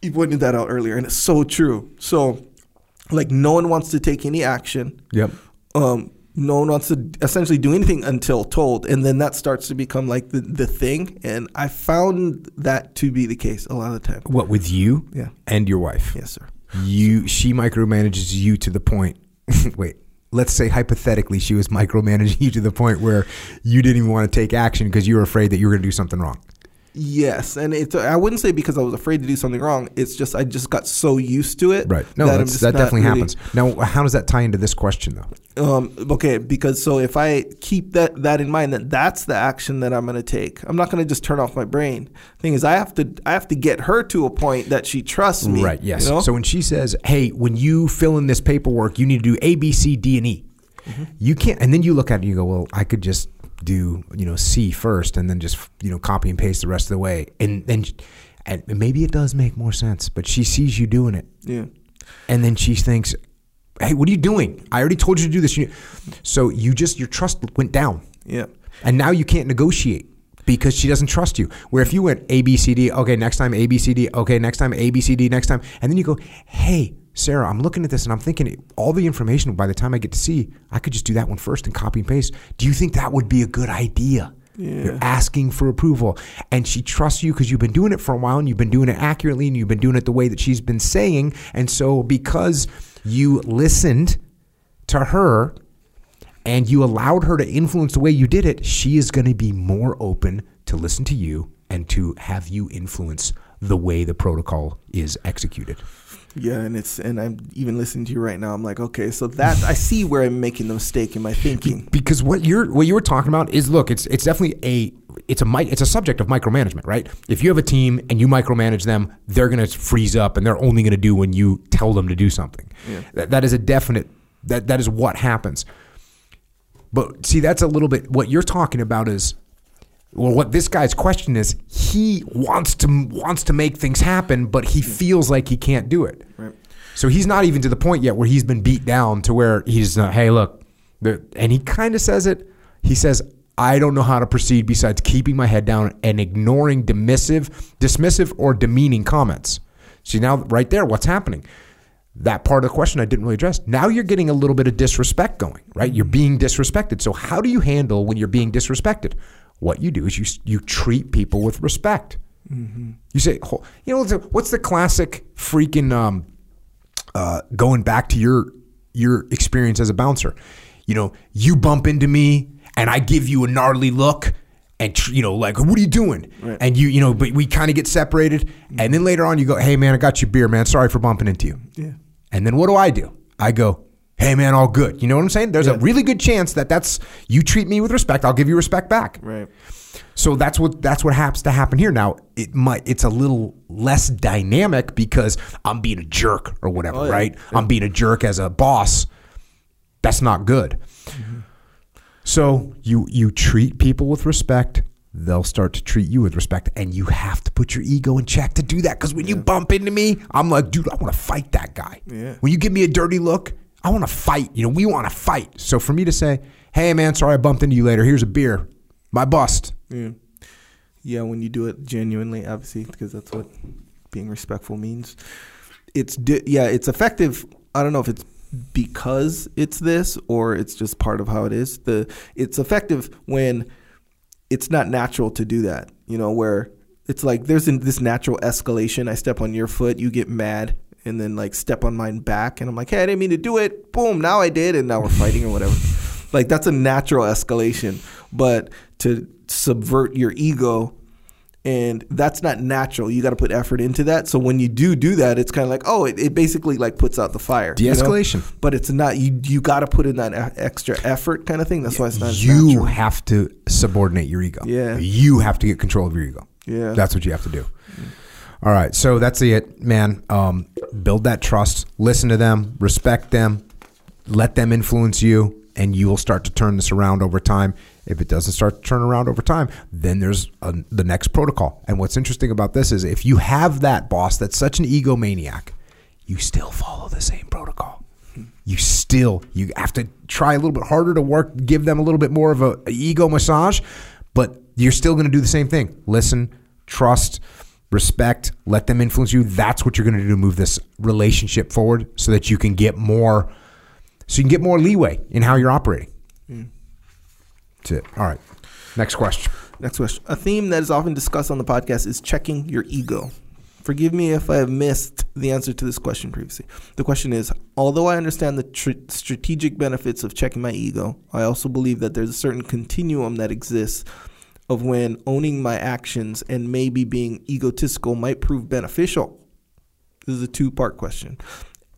you pointed that out earlier, and it's so true. So, like, no one wants to take any action. Yep. Um, no one wants to essentially do anything until told, and then that starts to become like the, the thing. And I found that to be the case a lot of the time. What with you Yeah. and your wife? Yes, sir. You she micromanages you to the point. wait, let's say hypothetically she was micromanaging you to the point where you didn't even want to take action because you were afraid that you were going to do something wrong. Yes, and it's I wouldn't say because I was afraid to do something wrong. It's just I just got so used to it. Right. No, that I'm that's, just that definitely really- happens. Now, how does that tie into this question though? Um, okay, because so if I keep that that in mind, that that's the action that I'm going to take. I'm not going to just turn off my brain. Thing is, I have to I have to get her to a point that she trusts me. Right. Yes. you know? So when she says, "Hey, when you fill in this paperwork, you need to do A, B, C, D, and E," Mm-hmm. you can't. And then you look at it and you go, "Well, I could just do you know C first, and then just you know copy and paste the rest of the way." And then, and maybe it does make more sense. But she sees you doing it, yeah. and then she thinks, "Hey, what are you doing? I already told you to do this." So you just your trust went down. Yeah. And now you can't negotiate because she doesn't trust you. Where if you went A, B, C, D, okay, next time A, B, C, D, okay, next time A, B, C, D, next time, and then you go, hey, Sarah, I'm looking at this and I'm thinking all the information by the time I get to C, I could just do that one first and copy and paste. Do you think that would be a good idea? Yeah. You're asking for approval. And she trusts you because you've been doing it for a while and you've been doing it accurately and you've been doing it the way that she's been saying. And so because you listened to her and you allowed her to influence the way you did it, she is going to be more open to listen to you and to have you influence the way the protocol is executed. Yeah, and it's and I'm even listening to you right now. I'm like, okay, so that I see where I'm making the mistake in my thinking. Because what you're what you were talking about is look, it's it's definitely a it's a it's a subject of micromanagement, right? If you have a team and you micromanage them, they're going to freeze up and they're only going to do when you tell them to do something. That, that is a definite that that is what happens. But see, that's a little bit what you're talking about is well, what this guy's question is, he wants to wants to make things happen, but he feels like he can't do it. Right. So he's not even to the point yet where he's been beat down to where he's, uh, hey, look, and he kind of says it. He says, I don't know how to proceed besides keeping my head down and ignoring dismissive, dismissive or demeaning comments. See now, right there, what's happening? That part of the question I didn't really address. Now you're getting a little bit of disrespect going, right? You're being disrespected. So how do you handle when you're being disrespected? What you do is you you treat people with respect. You say, you know, what's the classic freaking um, uh, going back to your your experience as a bouncer? You know, you bump into me and I give you a gnarly look. And tr- you know, like, what are you doing? And you, you know, but we kind of get separated, and then later on, you go, "Hey, man, I got you beer, man. Sorry for bumping into you." Yeah. And then what do I do? I go, hey man, all good. You know what I'm saying? There's a really good chance that that's you treat me with respect. I'll give you respect back. Right. So that's what that's what happens to happen here. Now it might it's a little less dynamic because I'm being a jerk or whatever, Oh, yeah. right? I'm being a jerk as a boss. That's not good. Mm-hmm. So you you treat people with respect, they'll start to treat you with respect, and you have to put your ego in check to do that. Because when you bump into me, I'm like, dude, I want to fight that guy. Yeah. When you give me a dirty look, I want to fight. You know, we want to fight. So for me to say, hey man, sorry I bumped into you later. Here's a beer. My bust. Yeah. Yeah, when you do it genuinely, obviously, because that's what being respectful means. It's yeah, it's effective. I don't know if it's because it's this or it's just part of how it is. The it's effective when it's not natural to do that. You know, where it's like there's this natural escalation. I step on your foot, you get mad, and then like step on mine back, and I'm like, hey, I didn't mean to do it. Boom, now I did, and now we're fighting or whatever. like that's a natural escalation. But to subvert your ego and that's not natural you got to put effort into that so when you do do that it's kind of like oh it, it basically like puts out the fire you know? De-escalation. but it's not you you got to put in that extra effort kind of thing that's why it's not you natural. have to subordinate your ego. Yeah. You have to get control of your ego. Yeah. That's what you have to do. All right. So that's it, man. Um, build that trust. Listen to them. Respect them. Let them influence you, and you will start to turn this around over time. If it doesn't start to turn around over time, then there's a, the next protocol. And what's interesting about this is if you have that boss that's such an egomaniac, you still follow the same protocol you still you have to try a little bit harder to work give them a little bit more of a, a ego massage but you're still going to do the same thing listen trust respect let them influence you that's what you're going to do to move this relationship forward so that you can get more so you can get more leeway in how you're operating mm. that's it all right next question Next question. A theme that is often discussed on the podcast is checking your ego. Forgive me if I have missed the answer to this question previously. The question is Although I understand the tr- strategic benefits of checking my ego, I also believe that there's a certain continuum that exists of when owning my actions and maybe being egotistical might prove beneficial. This is a two part question,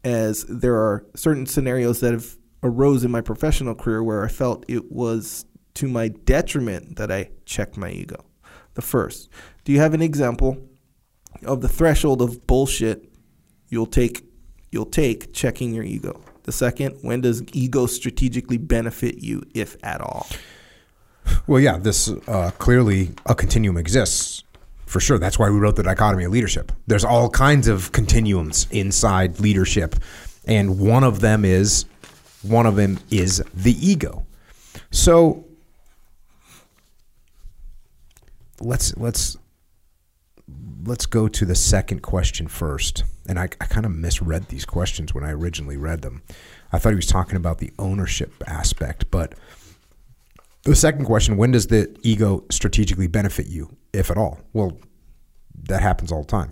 as there are certain scenarios that have arose in my professional career where I felt it was to my detriment that I checked my ego. The first, do you have an example of the threshold of bullshit you'll take you'll take checking your ego? The second, when does ego strategically benefit you, if at all? Well, yeah, this uh, clearly a continuum exists for sure. That's why we wrote the dichotomy of leadership. There's all kinds of continuums inside leadership, and one of them is one of them is the ego. So let's let's let's go to the second question first. And I, I kind of misread these questions when I originally read them. I thought he was talking about the ownership aspect, but the second question when does the ego strategically benefit you, if at all? Well, that happens all the time.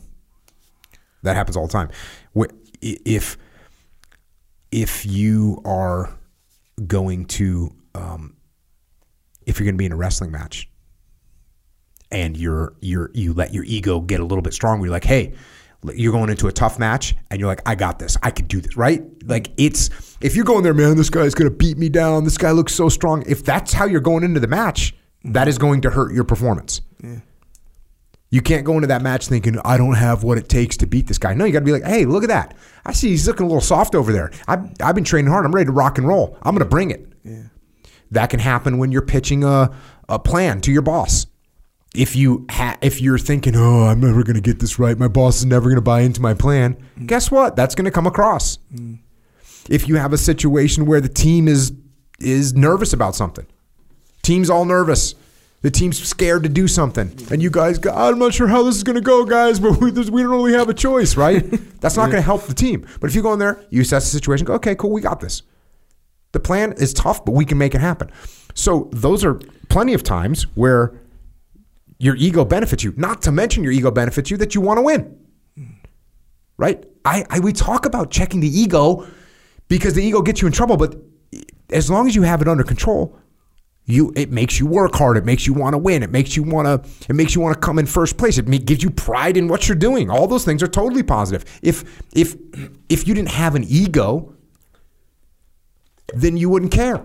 That happens all the time. If if you are going to um, if you're going to be in a wrestling match and you're you're you let your ego get a little bit stronger, you're like, hey, you're going into a tough match and you're like, I got this, I could do this, right? Like it's if you're going there, man, this guy's gonna beat me down. This guy looks so strong. If that's how you're going into the match, that is going to hurt your performance. You can't go into that match thinking I don't have what it takes to beat this guy. No, you got to be like, hey, look at that. I see he's looking a little soft over there. I've, I've been training hard. I'm ready to rock and roll. I'm going to bring it. Yeah. That can happen when you're pitching a, a plan to your boss. If you ha- if you're thinking, oh, I'm never going to get this right. My boss is never going to buy into my plan. Mm. Guess what? That's going to come across. Mm. If you have a situation where the team is is nervous about something, team's all nervous. The team's scared to do something, mm. and you guys, go, I'm not sure how this is going to go, guys, but we, we don't really have a choice, right? That's not going to help the team. But if you go in there, you assess the situation, go, okay, cool, we got this. The plan is tough, but we can make it happen. So those are plenty of times where your ego benefits you. Not to mention your ego benefits you that you want to win. Right? I, I we talk about checking the ego because the ego gets you in trouble, but as long as you have it under control, you it makes you work hard. It makes you want to win. It makes you want to it makes you want to come in first place. It ma- gives you pride in what you're doing. All those things are totally positive. If if if you didn't have an ego, then you wouldn't care.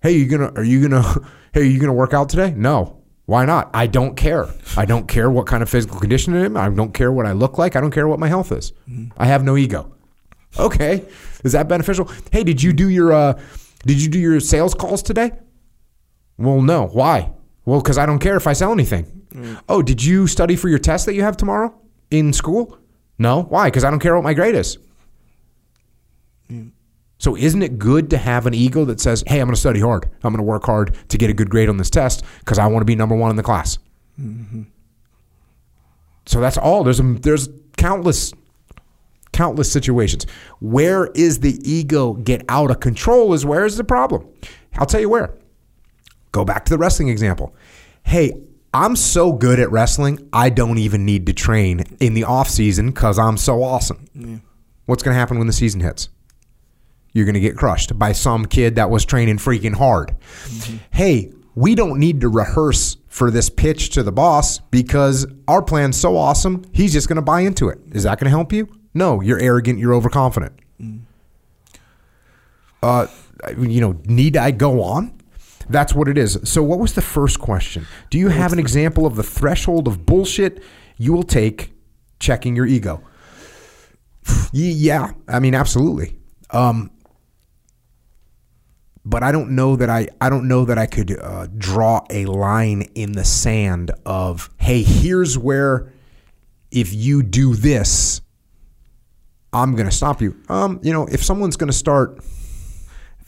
Hey, you gonna are you gonna hey, are you gonna work out today? No. Why not? I don't care. I don't care what kind of physical condition I am. I don't care what I look like. I don't care what my health is. Mm-hmm. I have no ego. Okay. Is that beneficial? Hey, did you do your uh did you do your sales calls today? Well, no. Why? Well, because I don't care if I sell anything. Mm. Oh, did you study for your test that you have tomorrow in school? No. Why? Because I don't care what my grade is. Mm. So, isn't it good to have an ego that says, hey, I'm going to study hard. I'm going to work hard to get a good grade on this test because I want to be number one in the class? Mm-hmm. So, that's all. There's, a, there's countless, countless situations. Where is the ego get out of control is where is the problem. I'll tell you where. Go back to the wrestling example. Hey, I'm so good at wrestling, I don't even need to train in the off season because I'm so awesome. What's going to happen when the season hits? You're going to get crushed by some kid that was training freaking hard. Hey, we don't need to rehearse for this pitch to the boss because our plan's so awesome, he's just going to buy into it. Is that going to help you? No, you're arrogant, you're overconfident. Uh, you know, need I go on? That's what it is. So, what was the first question? Do you have an example of the threshold of bullshit you will take checking your ego? Yeah, I mean, absolutely. Um, but I don't know that I I don't know that I could uh, draw a line in the sand of hey, here's where if you do this, I'm gonna stop you. Um, you know, if someone's gonna start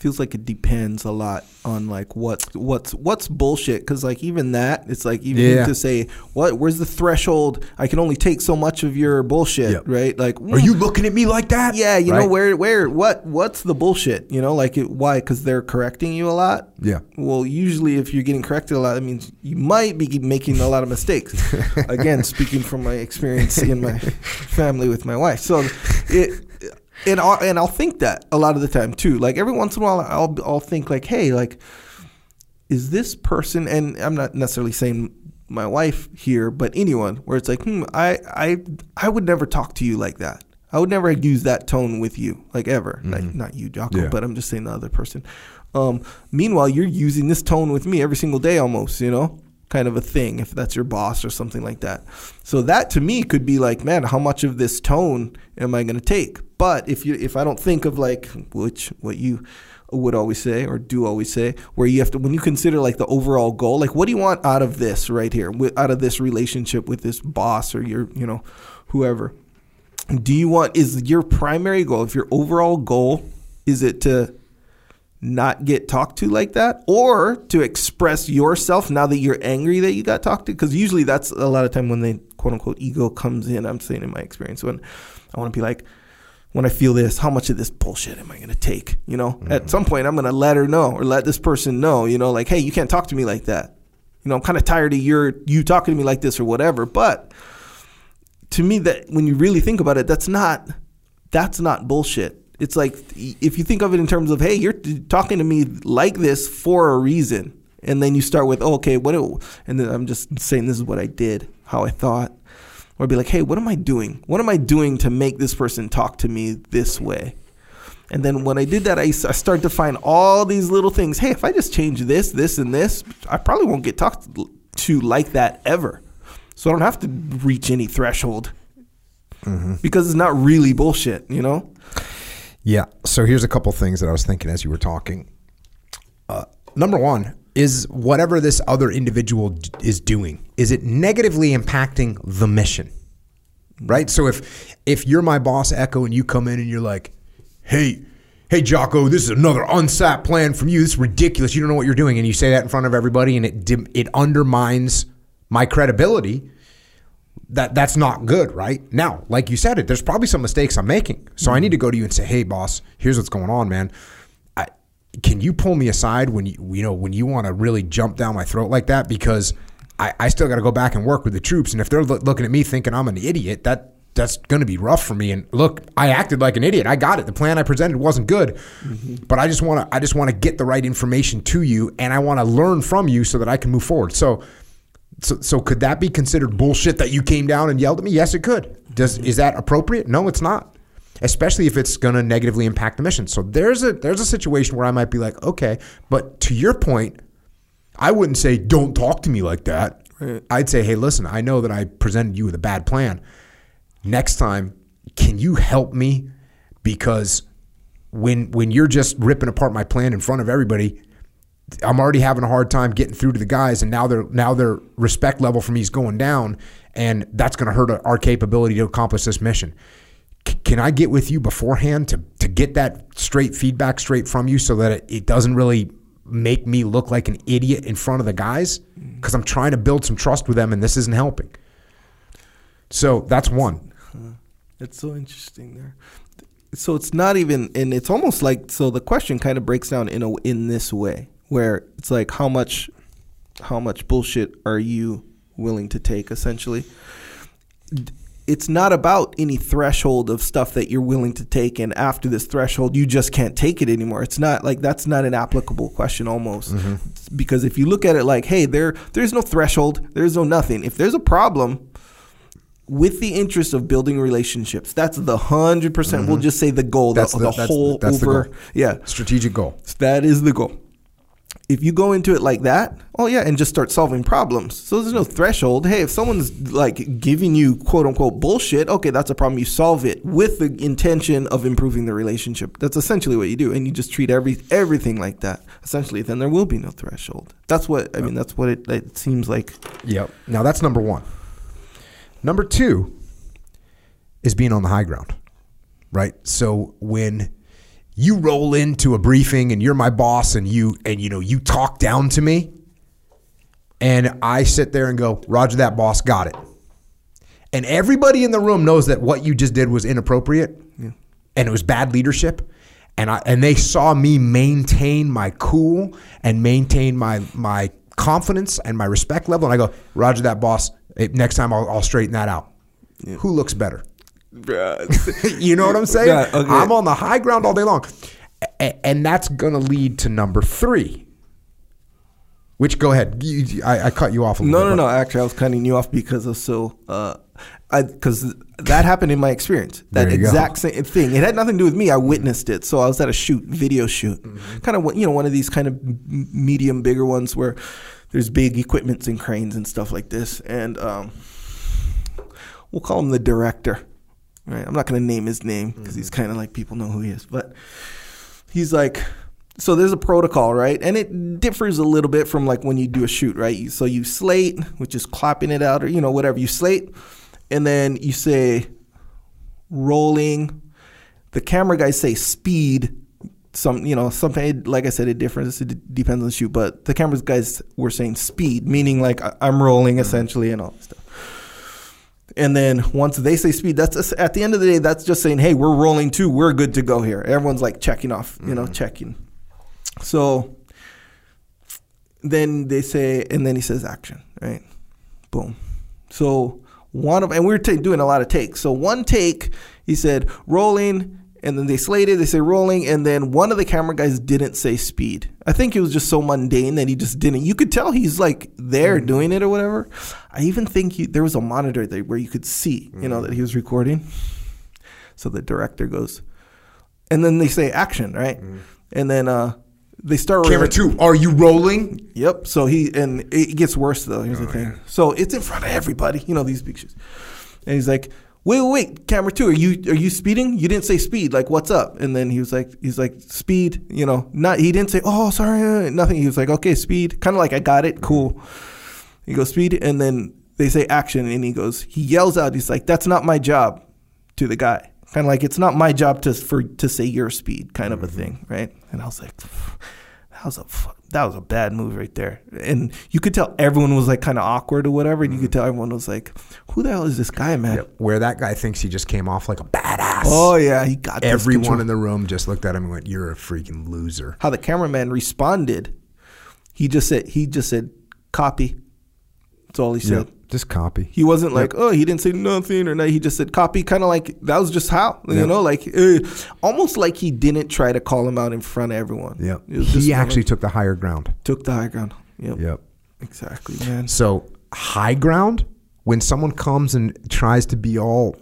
feels like it depends a lot on like what's what's what's bullshit. Because like even that it's like even Yeah. to say what where's the threshold? I can only take so much of your bullshit Yep. right? Like Are you looking at me like that? yeah you know where where what what's the bullshit? You know like it, why? Because they're correcting you a lot? Yeah. well usually if you're getting corrected a lot that means you might be making a lot of mistakes. Again speaking from my experience in my family with my wife. So it and I'll, and I'll think that a lot of the time too. Like every once in a while I'll I'll think like hey like is this person and I'm not necessarily saying my wife here but anyone where it's like hmm I I I would never talk to you like that. I would never use that tone with you like ever. Like, not you Jocko Yeah. but I'm just saying the other person. Um meanwhile you're using this tone with me every single day almost you know kind of a thing if that's your boss or something like that. So that to me could be like man how much of this tone am I going to take? But if you if I don't think of like which what you would always say or do always say where you have to when you consider like the overall goal like what do you want out of this right here out of this relationship with this boss or your you know whoever? Do you want is your primary goal if your overall goal is it to not get talked to like that or to express yourself now that you're angry that you got talked to because usually that's a lot of time when the quote unquote ego comes in i'm saying in my experience when i want to be like when i feel this how much of this bullshit am i going to take you know? At mm-hmm. some point i'm going to let her know or let this person know you know like hey you can't talk to me like that. You know i'm kind of tired of your you talking to me like this or whatever but to me that when you really think about it that's not that's not bullshit it's like if you think of it in terms of hey you're talking to me like this for a reason and then you start with oh, okay what it, and then i'm just saying this is what i did how i thought or be like hey what am i doing what am i doing to make this person talk to me this way and then when I did that, I started to find all these little things. Hey, if I just change this, this, and this, I probably won't get talked to like that ever. So I don't have to reach any threshold mm-hmm. because it's not really bullshit, you know? Yeah. So here's a couple things that I was thinking as you were talking. Uh, number one is whatever this other individual d- is doing, is it negatively impacting the mission? Right. So if if you're my boss, Echo, and you come in and you're like, "Hey, hey, Jocko, this is another unsat plan from you. This is ridiculous. You don't know what you're doing," and you say that in front of everybody, and it dim- it undermines my credibility that that's not good, right? Now, like you said it, there's probably some mistakes I'm making. So I need to go to you and say, "Hey, boss, here's what's going on, man. I, can you pull me aside when you you know when you want to really jump down my throat like that? Because I, I still got to go back and work with the troops, and if they're loo- looking at me thinking I'm an idiot, that that's going to be rough for me. And look, I acted like an idiot. I got it. The plan I presented wasn't good, mm-hmm. but I just want to I just want to get the right information to you, and I want to learn from you so that I can move forward. So. So, so could that be considered bullshit that you came down and yelled at me? Yes, it could. Does is that appropriate? No, it's not. especially if it's going to negatively impact the mission. So there's a there's a situation where I might be like, okay, but to your point, I wouldn't say don't talk to me like that. Right. I'd say, hey, listen, I know that I presented you with a bad plan. Next time, can you help me? Because when when you're just ripping apart my plan in front of everybody, I'm already having a hard time getting through to the guys, and now their now their respect level for me is going down, and that's going to hurt our capability to accomplish this mission. C- can I get with you beforehand to to get that straight feedback straight from you, so that it, it doesn't really make me look like an idiot in front of the guys? Mm. Because I'm trying to build some trust with them, and this isn't helping. So that's one. That's so interesting there. So it's not even, and it's almost like so. The question kind of breaks down in a in this way, where it's like how much, how much bullshit are you willing to take? Essentially, it's not about any threshold of stuff that you're willing to take, and after this threshold, you just can't take it anymore. It's not like that's not an applicable question almost, mm-hmm. because if you look at it like, hey, there there's no threshold, there's no nothing. If there's a problem, with the interest of building relationships. That's the 100%. percent We'll mm-hmm. just say the goal, That's the, the- the, that's- whole that's the over. goal. Yeah, Strategic goal. that is the goal. If you go into it like that, oh yeah, and just start solving problems. So there's no threshold. Hey, if someone's like giving you quote unquote bullshit, okay, that's a problem. You solve it with the intention of improving the relationship. That's essentially what you do, and you just treat every everything like that. Essentially, then there will be no threshold. That's what I mean. That's what it, it seems like. Yep. Now that's number one. Number two is being on the high ground, right? So when you roll into a briefing and you're my boss and you and you know you talk down to me, and I sit there and go, "Roger that, boss, got it." And everybody in the room knows that what you just did was inappropriate and it was bad leadership. And I and they saw me maintain my cool and maintain my my confidence and my respect level. And I go, Roger that, boss. Next time I'll, I'll straighten that out. Who looks better? you know what I'm saying? Yeah, okay. I'm on the high ground all day long. A- and that's going to lead to number three. Which go ahead. You- I, I cut you off a little No, bit. no, no. Actually, I was cutting you off because of so, uh, because that happened in my experience. That you go. exact same thing. It had nothing to do with me. I witnessed it. So I was at a shoot, video shoot, Mm-hmm. kind of you know one of these kind of medium, bigger ones where there's big equipments and cranes and stuff like this, and um, we'll call him the director. Right. I'm not going to name his name because he's Mm-hmm. kind of like people know who he is, but he's like so there's a protocol right? And it differs a little bit from like when you do a shoot right? So you slate which is clapping it out or you know whatever you slate and then you say rolling. The camera guys say speed some you know something like i said it differs it d- depends on the shoot but the camera guys were saying speed meaning like I- i'm rolling essentially and all that stuff and then once they say speed, that's just, at the end of the day, that's just saying, hey, we're rolling too. We're good to go here. Everyone's like checking off, you know, mm-hmm. checking. So then they say, and then he says action, right? Boom. So one of, and we were ta- doing a lot of takes. So one take, he said rolling, and then they slated, they say rolling, and then one of the camera guys didn't say speed. I think it was just so mundane that he just didn't. You could tell he's like there mm-hmm. doing it or whatever. I even think he, there was a monitor there where you could see, you know, that he was recording. So the director goes, and then they say action, right? And then uh, they start Camera two, are you rolling? Yep. So he and it gets worse though. Here's the thing. So it's in front of everybody. You know these pictures. And he's like, "Wait, wait, wait, camera two, are you are you speeding? You didn't say speed. Like, what's up?" And then he was like, "He's like speed. You know, not. He didn't say, oh, sorry, uh, nothing. He was like, okay, speed. Kind of like I got it. Cool. He goes speed, and then they say action, and he goes, he yells out, he's like, "That's not my job," to the guy. Kind of like it's not my job to for to say your speed, kind of a mm-hmm. thing, right? And I was like, that was a that was a bad move right there. And you could tell everyone was like kind of awkward or whatever. And you could mm-hmm. tell everyone was like, "Who the hell is this guy, man?" Where that guy thinks he just came off like a badass. Oh yeah, he got this Everyone control. in the room just looked at him and went, "You're a freaking loser." How the cameraman responded, he just said he just said copy. That's all he said. Just copy. He wasn't like, oh, he didn't say nothing or no. He just said copy, kind of like that was just how you Yeah. know, like uh, almost like he didn't try to call him out in front of everyone. Yep. Just He actually took the higher ground. took the high ground. Yep. Yep. Exactly, man. So high ground, when someone comes and tries to be all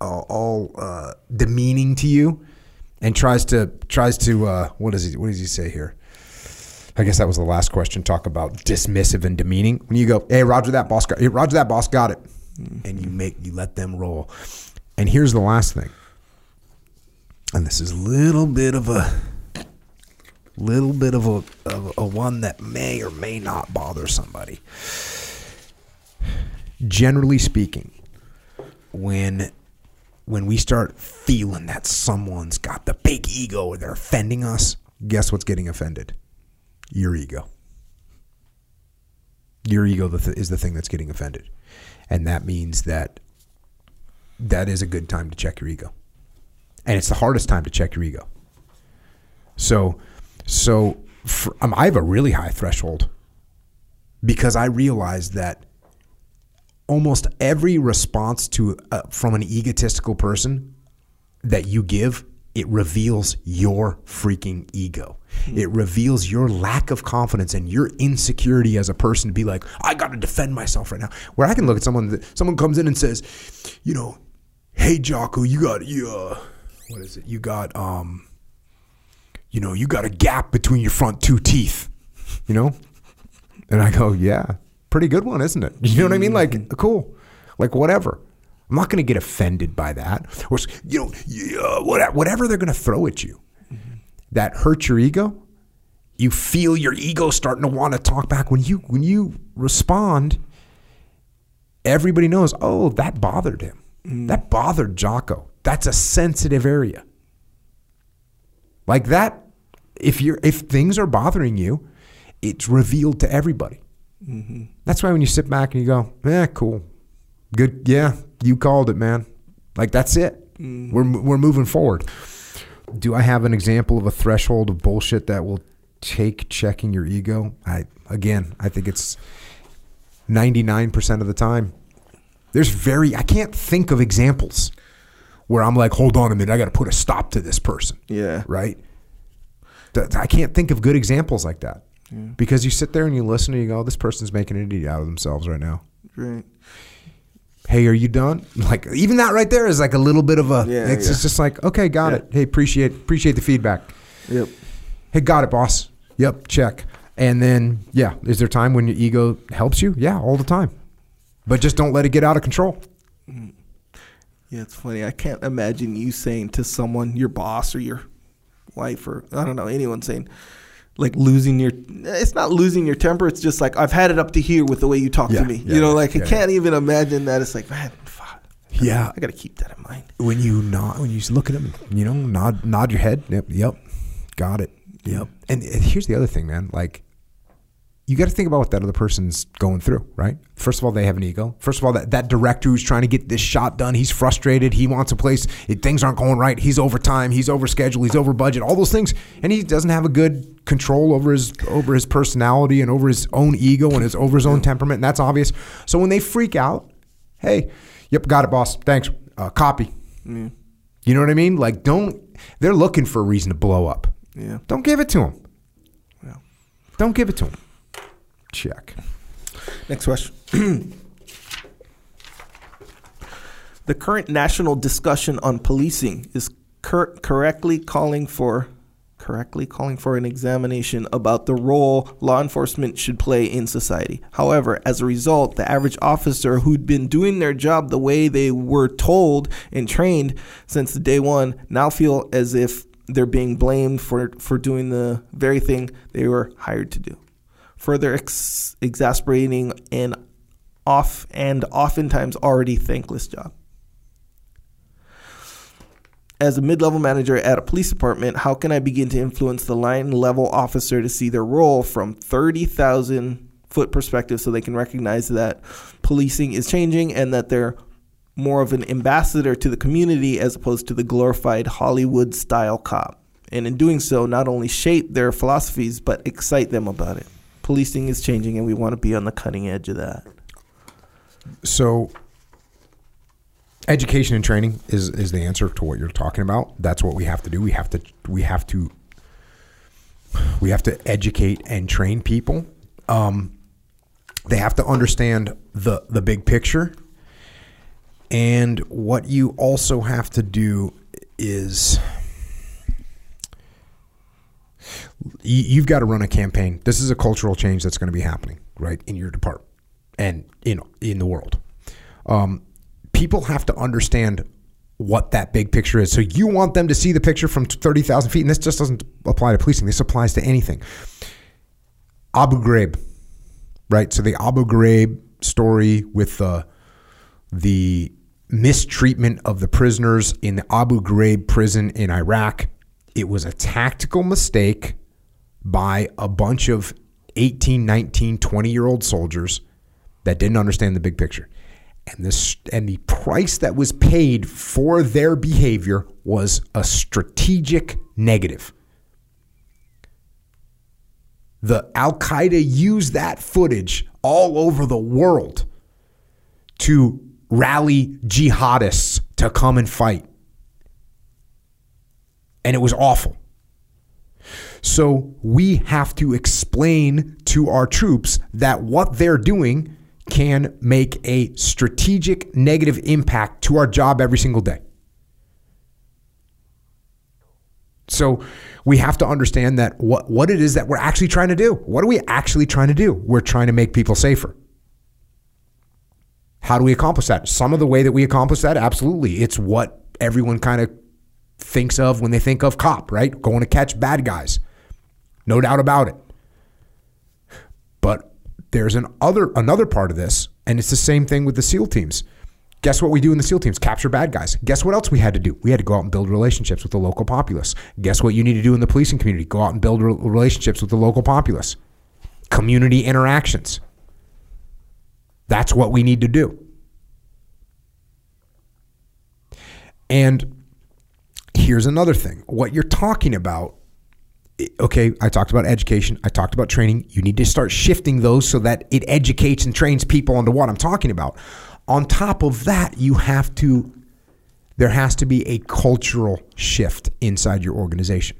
all, all uh, demeaning to you, and tries to tries to uh, what does he what does he say here? I guess that was the last question. Talk about dismissive and demeaning. When you go, hey, Roger that boss got, hey, Roger that boss got it, and you make you let them roll. And here's the last thing, and this is a little bit of a little bit of a, of a one that may or may not bother somebody. Generally speaking, when when we start feeling that someone's got the big ego or they're offending us, guess what's getting offended? Your ego. Your ego is the thing that's getting offended. And that means that that is a good time to check your ego. And it's the hardest time to check your ego. So, so for, um, I have a really high threshold because I realize that almost every response to uh, from an egotistical person that you give it reveals your freaking ego. Mm-hmm. It reveals your lack of confidence and your insecurity as a person to be like, I got to defend myself right now. Where I can look at someone that someone comes in and says, you know, hey Jocko, you got you uh, what is it? You got um, you know, you got a gap between your front two teeth, you know, and I go, yeah, pretty good one, isn't it? You know what I mean? Like, mm-hmm. cool, like whatever. I'm not going to get offended by that, or you know, yeah, whatever they're going to throw at you mm-hmm. that hurts your ego. You feel your ego starting to want to talk back when you when you respond. Everybody knows. Oh, that bothered him. Mm. That bothered Jocko. That's a sensitive area. Like that, if you're if things are bothering you, it's revealed to everybody. Mm-hmm. That's why when you sit back and you go, "Yeah, cool, good, yeah, you called it, man. Like that's it. Mm. We're we're moving forward. Do I have an example of a threshold of bullshit that will take checking your ego? I again, I think it's 99% of the time. There's very I can't think of examples where I'm like, "Hold on a minute, I got to put a stop to this person." Yeah. Right? I can't think of good examples like that. Yeah. Because you sit there and you listen and you go, "This person's making an idiot out of themselves right now." Right hey, are you done? Like even that right there is like a little bit of a. Yeah, it's, yeah. it's just like okay, got yeah. it. Hey, appreciate appreciate the feedback. Yep. Hey, got it, boss. Yep, check. And then yeah, is there time when your ego helps you? Yeah, all the time. But just don't let it get out of control. Mm. Yeah, it's funny. I can't imagine you saying to someone, your boss or your wife or I don't know anyone saying like losing your it's not losing your temper it's just like i've had it up to here with the way you talk yeah, to me. yeah, you know like yeah, i can't even imagine that it's like man fuck, yeah. I gotta keep that in mind. When you nod when you look at him you know nod nod your head. Yep yep. Got it. Yep. And, and here's the other thing man. Like you got to think about what that other person's going through, right? First of all, they have an ego. First of all, that, that director who's trying to get this shot done, he's frustrated. He wants a place. It, things aren't going right. He's over time. He's over schedule. He's over budget. All those things, and he doesn't have a good control over his over his personality and over his own ego and his over his own temperament. And that's obvious. So when they freak out, hey, yep, got it, boss. Thanks. Uh, copy. Mm. You know what I mean? Like, don't. They're looking for a reason to blow up. Yeah. Don't give it to them. Yeah. Don't give it to them. Check. Next question. the current national discussion on policing is cur- correctly calling for correctly calling for an examination about the role law enforcement should play in society. However, as a result, the average officer who'd been doing their job the way they were told and trained since day one now feel as if they're being blamed for, for doing the very thing they were hired to do further ex- exasperating an off and oftentimes already thankless job. As a mid level manager at a police department, how can I begin to influence the line level officer to see their role from 30,000 foot perspective so they can recognize that policing is changing and that they're more of an ambassador to the community as opposed to the glorified Hollywood style cop? And in doing so, not only shape their philosophies, but excite them about it policing is changing, and we want to be on the cutting edge of that. So, education and training is is the answer to what you're talking about. That's what we have to do. We have to we have to we have to educate and train people. Um, they have to understand the the big picture, And what you also have to do is you- you've got to run a campaign. This is a cultural change that's going to be happening, right, in your department and in in the world. Um, people have to understand what that big picture is. So you want them to see the picture from thirty thousand feet, and this just doesn't apply to policing. This applies to anything. Abu Ghraib, right? So the Abu Ghraib story with the the mistreatment of the prisoners in the Abu Ghraib prison in Iraq. It was a tactical mistake by a bunch of 18, 19, 20 year old soldiers that didn't understand the big picture. And this and the price that was paid for their behavior was a strategic negative. The Al Qaeda used that footage all over the world to rally jihadists to come and fight. And it was awful. So we have to explain to our troops that what they're doing can make a strategic negative impact to our job every single day. So we have to understand that what, what it is that we're actually trying to do. What are we actually trying to do? We're trying to make people safer. How do we accomplish that? Some of the way that we accomplish that, absolutely. It's what everyone kind of thinks of when they think of cop, right? Going to catch bad guys. No doubt about it. But there's an other another part of this, and it's the same thing with the SEAL teams. Guess what we do in the SEAL teams? Capture bad guys. Guess what else we had to do? We had to go out and build relationships with the local populace. Guess what you need to do in the policing community? Go out and build re- relationships with the local populace. Community interactions. That's what we need to do. And here's another thing what you're talking about okay, I talked about education, I talked about training. You need to start shifting those so that it educates and trains people onto what I'm talking about. On top of that, you have to, there has to be a cultural shift inside your organization,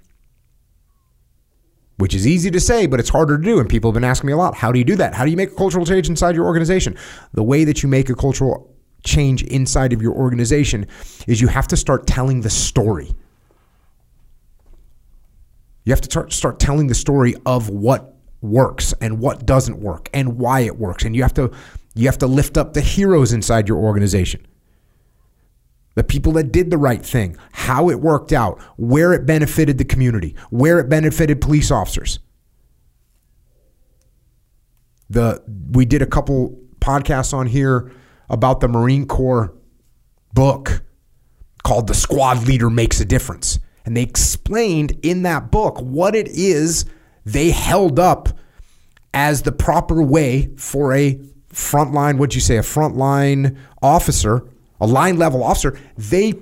which is easy to say, but it's harder to do. And people have been asking me a lot how do you do that? How do you make a cultural change inside your organization? The way that you make a cultural change inside of your organization is you have to start telling the story. You have to start, start telling the story of what works and what doesn't work and why it works. And you have to you have to lift up the heroes inside your organization. The people that did the right thing, how it worked out, where it benefited the community, where it benefited police officers. The we did a couple podcasts on here about the Marine Corps book called The Squad Leader Makes a Difference. And they explained in that book what it is they held up as the proper way for a frontline, what'd you say, a frontline officer, a line level officer. They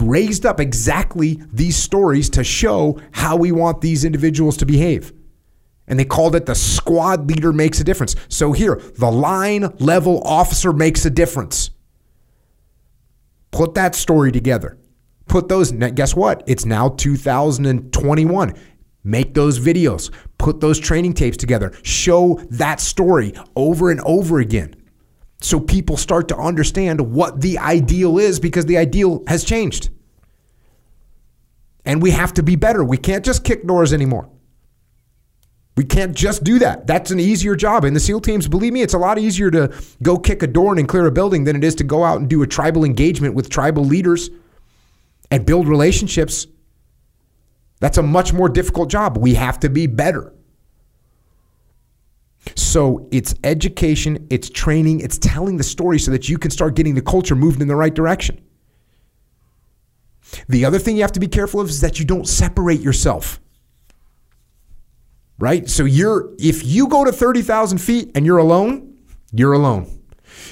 raised up exactly these stories to show how we want these individuals to behave. And they called it the squad leader makes a difference. So here, the line level officer makes a difference. Put that story together. Put those, guess what? It's now 2021. Make those videos, put those training tapes together, show that story over and over again. So people start to understand what the ideal is because the ideal has changed. And we have to be better. We can't just kick doors anymore. We can't just do that. That's an easier job. In the SEAL teams, believe me, it's a lot easier to go kick a door and clear a building than it is to go out and do a tribal engagement with tribal leaders and build relationships. That's a much more difficult job. We have to be better. So it's education, it's training, it's telling the story so that you can start getting the culture moved in the right direction. The other thing you have to be careful of is that you don't separate yourself. Right? So you're if you go to 30,000 feet and you're alone, you're alone.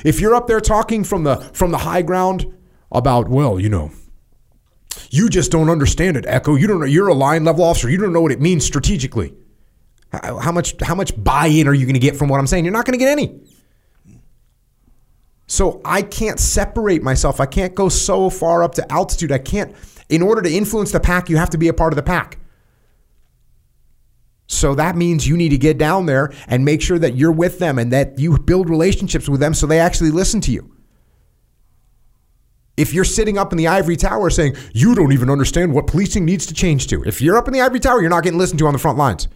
If you're up there talking from the from the high ground about, well, you know, you just don't understand it, Echo. You don't know. You're a line level officer. You don't know what it means strategically. How, how much how much buy-in are you going to get from what I'm saying? You're not going to get any. So I can't separate myself. I can't go so far up to altitude. I can't. In order to influence the pack, you have to be a part of the pack. So that means you need to get down there and make sure that you're with them and that you build relationships with them so they actually listen to you. If you're sitting up in the ivory tower saying, you don't even understand what policing needs to change to, if you're up in the ivory tower, you're not getting listened to on the front lines.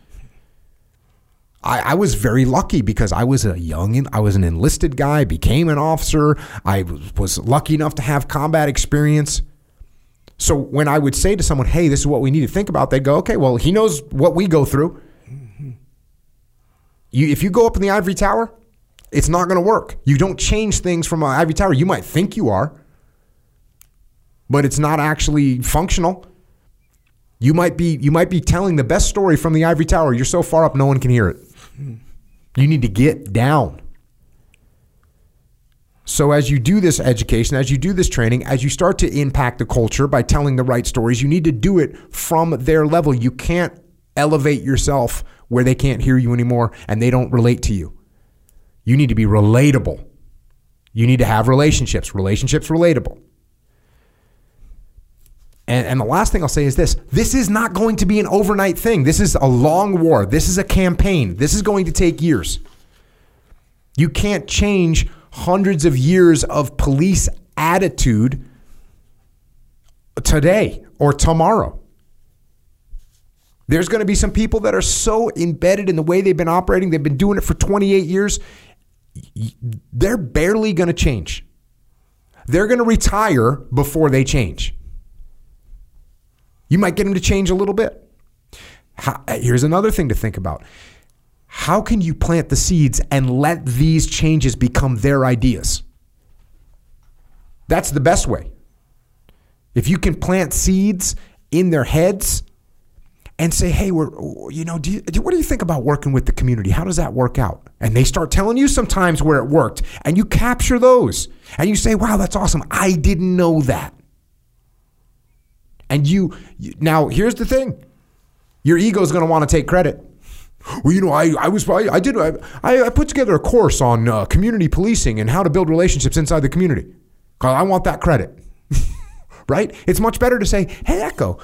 I, I was very lucky because I was a young, I was an enlisted guy, became an officer. I was, lucky enough to have combat experience. So when I would say to someone, hey, this is what we need to think about, they'd go, okay, well, he knows what we go through. You, if you go up in the ivory tower, it's not going to work. You don't change things from an ivory tower. You might think you are, but it's not actually functional. You might be you might be telling the best story from the ivory tower. You're so far up, no one can hear it. You need to get down. So, as you do this education, as you do this training, as you start to impact the culture by telling the right stories, you need to do it from their level. You can't elevate yourself where they can't hear you anymore and they don't relate to you. You need to be relatable. You need to have relationships, relationships relatable. And, and the last thing I'll say is this this is not going to be an overnight thing. This is a long war. This is a campaign. This is going to take years. You can't change hundreds of years of police attitude today or tomorrow. There's going to be some people that are so embedded in the way they've been operating, they've been doing it for 28 years, they're barely going to change. They're going to retire before they change. You might get them to change a little bit. How, here's another thing to think about. How can you plant the seeds and let these changes become their ideas? That's the best way. If you can plant seeds in their heads and say, "Hey, we're you know, do you, what do you think about working with the community? How does that work out?" And they start telling you sometimes where it worked, and you capture those, and you say, "Wow, that's awesome! I didn't know that." And you, you now here's the thing: your ego is going to want to take credit. Well, you know, I, I was I, I did I, I put together a course on uh, community policing and how to build relationships inside the community. I want that credit, right? It's much better to say, "Hey, Echo,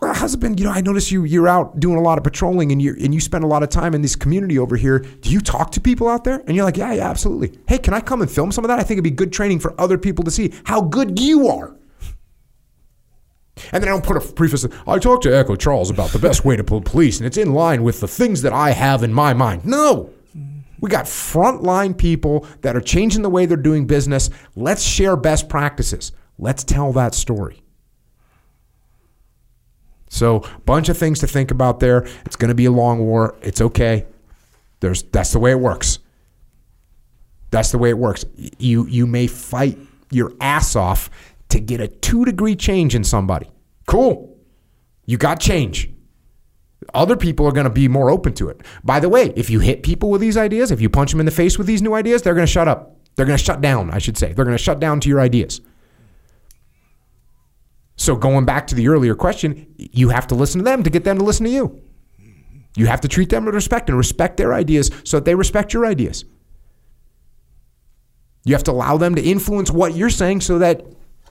husband. You know, I notice you you're out doing a lot of patrolling and you and you spend a lot of time in this community over here. Do you talk to people out there?" And you're like, "Yeah, yeah, absolutely. Hey, can I come and film some of that? I think it'd be good training for other people to see how good you are." And then I don't put a preface. I talked to Echo Charles about the best way to pull police, and it's in line with the things that I have in my mind. No, we got frontline people that are changing the way they're doing business. Let's share best practices. Let's tell that story. So, bunch of things to think about there. It's going to be a long war. It's okay. There's that's the way it works. That's the way it works. You you may fight your ass off to get a 2 degree change in somebody. Cool. You got change. Other people are going to be more open to it. By the way, if you hit people with these ideas, if you punch them in the face with these new ideas, they're going to shut up. They're going to shut down, I should say. They're going to shut down to your ideas. So, going back to the earlier question, you have to listen to them to get them to listen to you. You have to treat them with respect and respect their ideas so that they respect your ideas. You have to allow them to influence what you're saying so that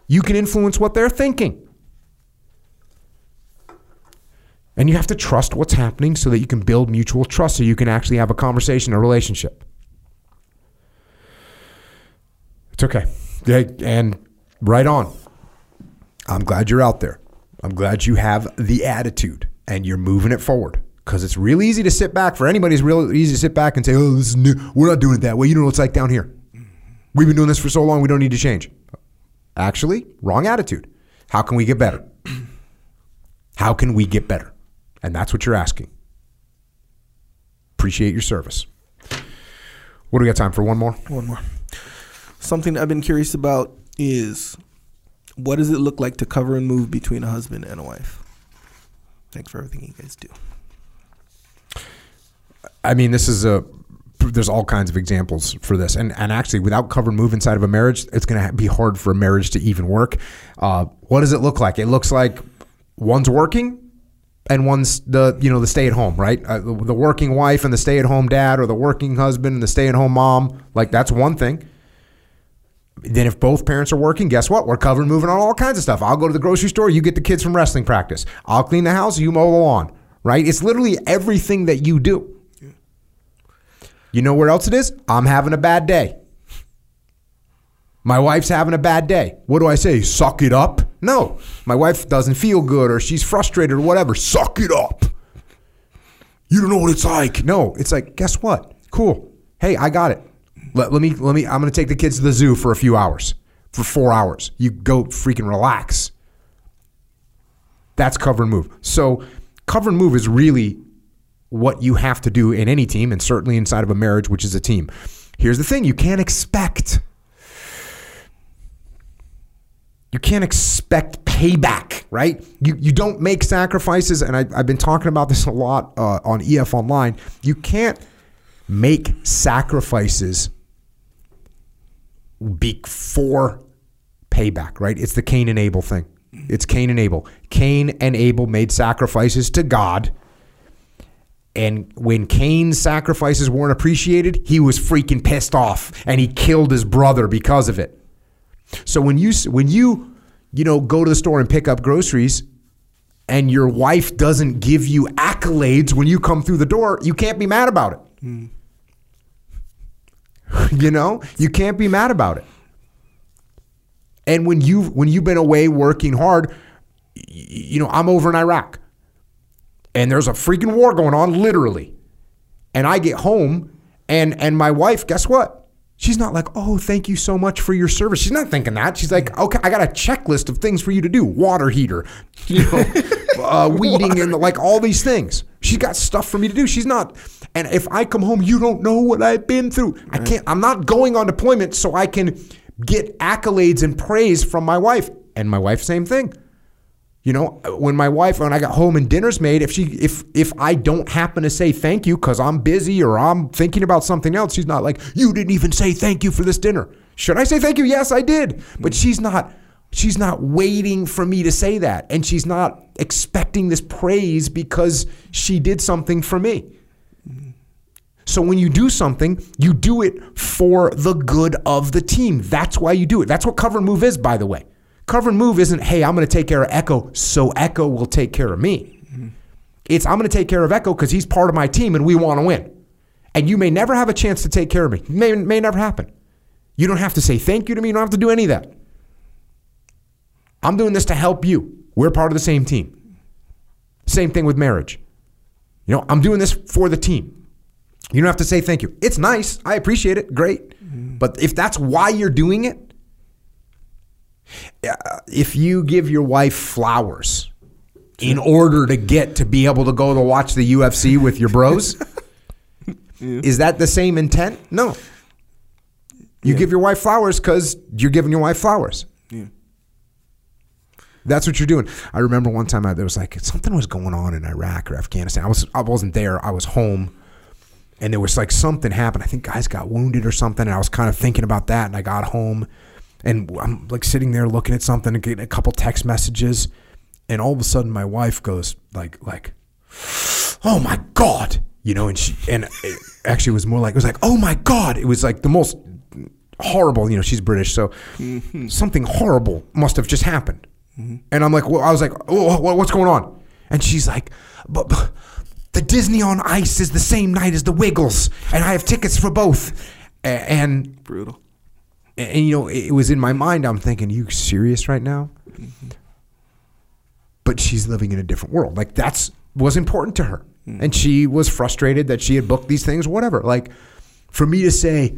you can influence what they're thinking. And you have to trust what's happening so that you can build mutual trust so you can actually have a conversation, a relationship. It's okay. And right on. I'm glad you're out there. I'm glad you have the attitude and you're moving it forward because it's real easy to sit back. For anybody, it's real easy to sit back and say, oh, this is new. We're not doing it that way. You know what it's like down here. We've been doing this for so long, we don't need to change. Actually, wrong attitude. How can we get better? How can we get better? And that's what you're asking. Appreciate your service. What do we got time for? One more? One more. Something I've been curious about is what does it look like to cover and move between a husband and a wife? Thanks for everything you guys do. I mean, this is a there's all kinds of examples for this, and and actually, without cover move inside of a marriage, it's going to be hard for a marriage to even work. Uh, what does it look like? It looks like one's working and one's the you know the stay at home, right? Uh, the, the working wife and the stay at home dad, or the working husband and the stay at home mom. Like that's one thing. Then if both parents are working, guess what? We're covering moving on all kinds of stuff. I'll go to the grocery store, you get the kids from wrestling practice. I'll clean the house, you mow the lawn, right? It's literally everything that you do. You know where else it is? I'm having a bad day. My wife's having a bad day. What do I say? Suck it up? No. My wife doesn't feel good or she's frustrated or whatever. Suck it up. You don't know what it's like. No, it's like, guess what? Cool. Hey, I got it. Let, let me let me I'm gonna take the kids to the zoo for a few hours. For four hours. You go freaking relax. That's cover and move. So cover and move is really what you have to do in any team and certainly inside of a marriage, which is a team. Here's the thing you can't expect you can't expect payback, right? You you don't make sacrifices, and I, I've been talking about this a lot uh, on EF Online. You can't make sacrifices before payback, right? It's the Cain and Abel thing. It's Cain and Abel. Cain and Abel made sacrifices to God. And when Cain's sacrifices weren't appreciated, he was freaking pissed off and he killed his brother because of it. So when you when you you know go to the store and pick up groceries and your wife doesn't give you accolades when you come through the door, you can't be mad about it. you know, you can't be mad about it. And when you when you've been away working hard, you know, I'm over in Iraq. And there's a freaking war going on literally. And I get home and and my wife, guess what? She's not like, "Oh, thank you so much for your service." She's not thinking that. She's like, "Okay, I got a checklist of things for you to do: water heater, you know, uh, weeding, and like all these things." She's got stuff for me to do. She's not. And if I come home, you don't know what I've been through. I can't. I'm not going on deployment so I can get accolades and praise from my wife. And my wife, same thing. You know, when my wife when I got home and dinner's made, if she if if I don't happen to say thank you because I'm busy or I'm thinking about something else, she's not like, you didn't even say thank you for this dinner. Should I say thank you? Yes, I did. But she's not she's not waiting for me to say that. And she's not expecting this praise because she did something for me. So when you do something, you do it for the good of the team. That's why you do it. That's what cover and move is, by the way. Cover and move isn't, hey, I'm going to take care of Echo, so Echo will take care of me. Mm-hmm. It's, I'm going to take care of Echo because he's part of my team and we want to win. And you may never have a chance to take care of me. May, may never happen. You don't have to say thank you to me. You don't have to do any of that. I'm doing this to help you. We're part of the same team. Same thing with marriage. You know, I'm doing this for the team. You don't have to say thank you. It's nice. I appreciate it. Great. Mm-hmm. But if that's why you're doing it, if you give your wife flowers in order to get to be able to go to watch the UFC with your bros, is that the same intent? No. You give your wife flowers because you're giving your wife flowers. Yeah. That's what you're doing. I remember one time I, there was like something was going on in Iraq or Afghanistan. I was I wasn't there. I was home, and there was like something happened. I think guys got wounded or something. And I was kind of thinking about that. And I got home, and I'm like sitting there looking at something and getting a couple text messages, and all of a sudden my wife goes like like, "Oh my god," you know, and she and it actually was more like it was like, "Oh my god," it was like the most horrible. You know, she's British, so mm-hmm. something horrible must have just happened. Mm-hmm. And I'm like, well, I was like, oh, what's going on? And she's like, but, but the Disney on Ice is the same night as the Wiggles, and I have tickets for both. And Brutal. And, and, you know, it it was in my mind. I'm thinking, you serious right now? Mm-hmm. But she's living in a different world. Like that's was important to her, mm-hmm. and she was frustrated that she had booked these things. Whatever. Like for me to say,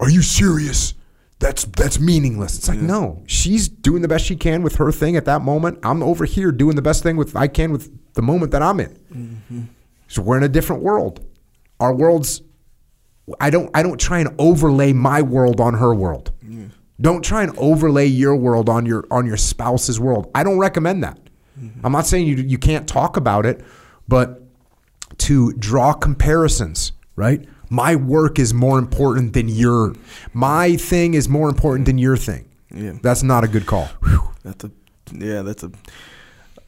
"Are you serious?" That's that's meaningless. It's like no, she's doing the best she can with her thing at that moment. I'm over here doing the best thing with I can with the moment that I'm in. Mm-hmm. So we're in a different world. Our worlds I don't I don't try and overlay my world on her world. Don't try and overlay your world on your on your spouse's world. I don't recommend that. Mm-hmm. I'm not saying you you can't talk about it, but to draw comparisons, right? My work is more important than your my thing is more important than your thing. Yeah. That's not a good call. That's a yeah. That's a.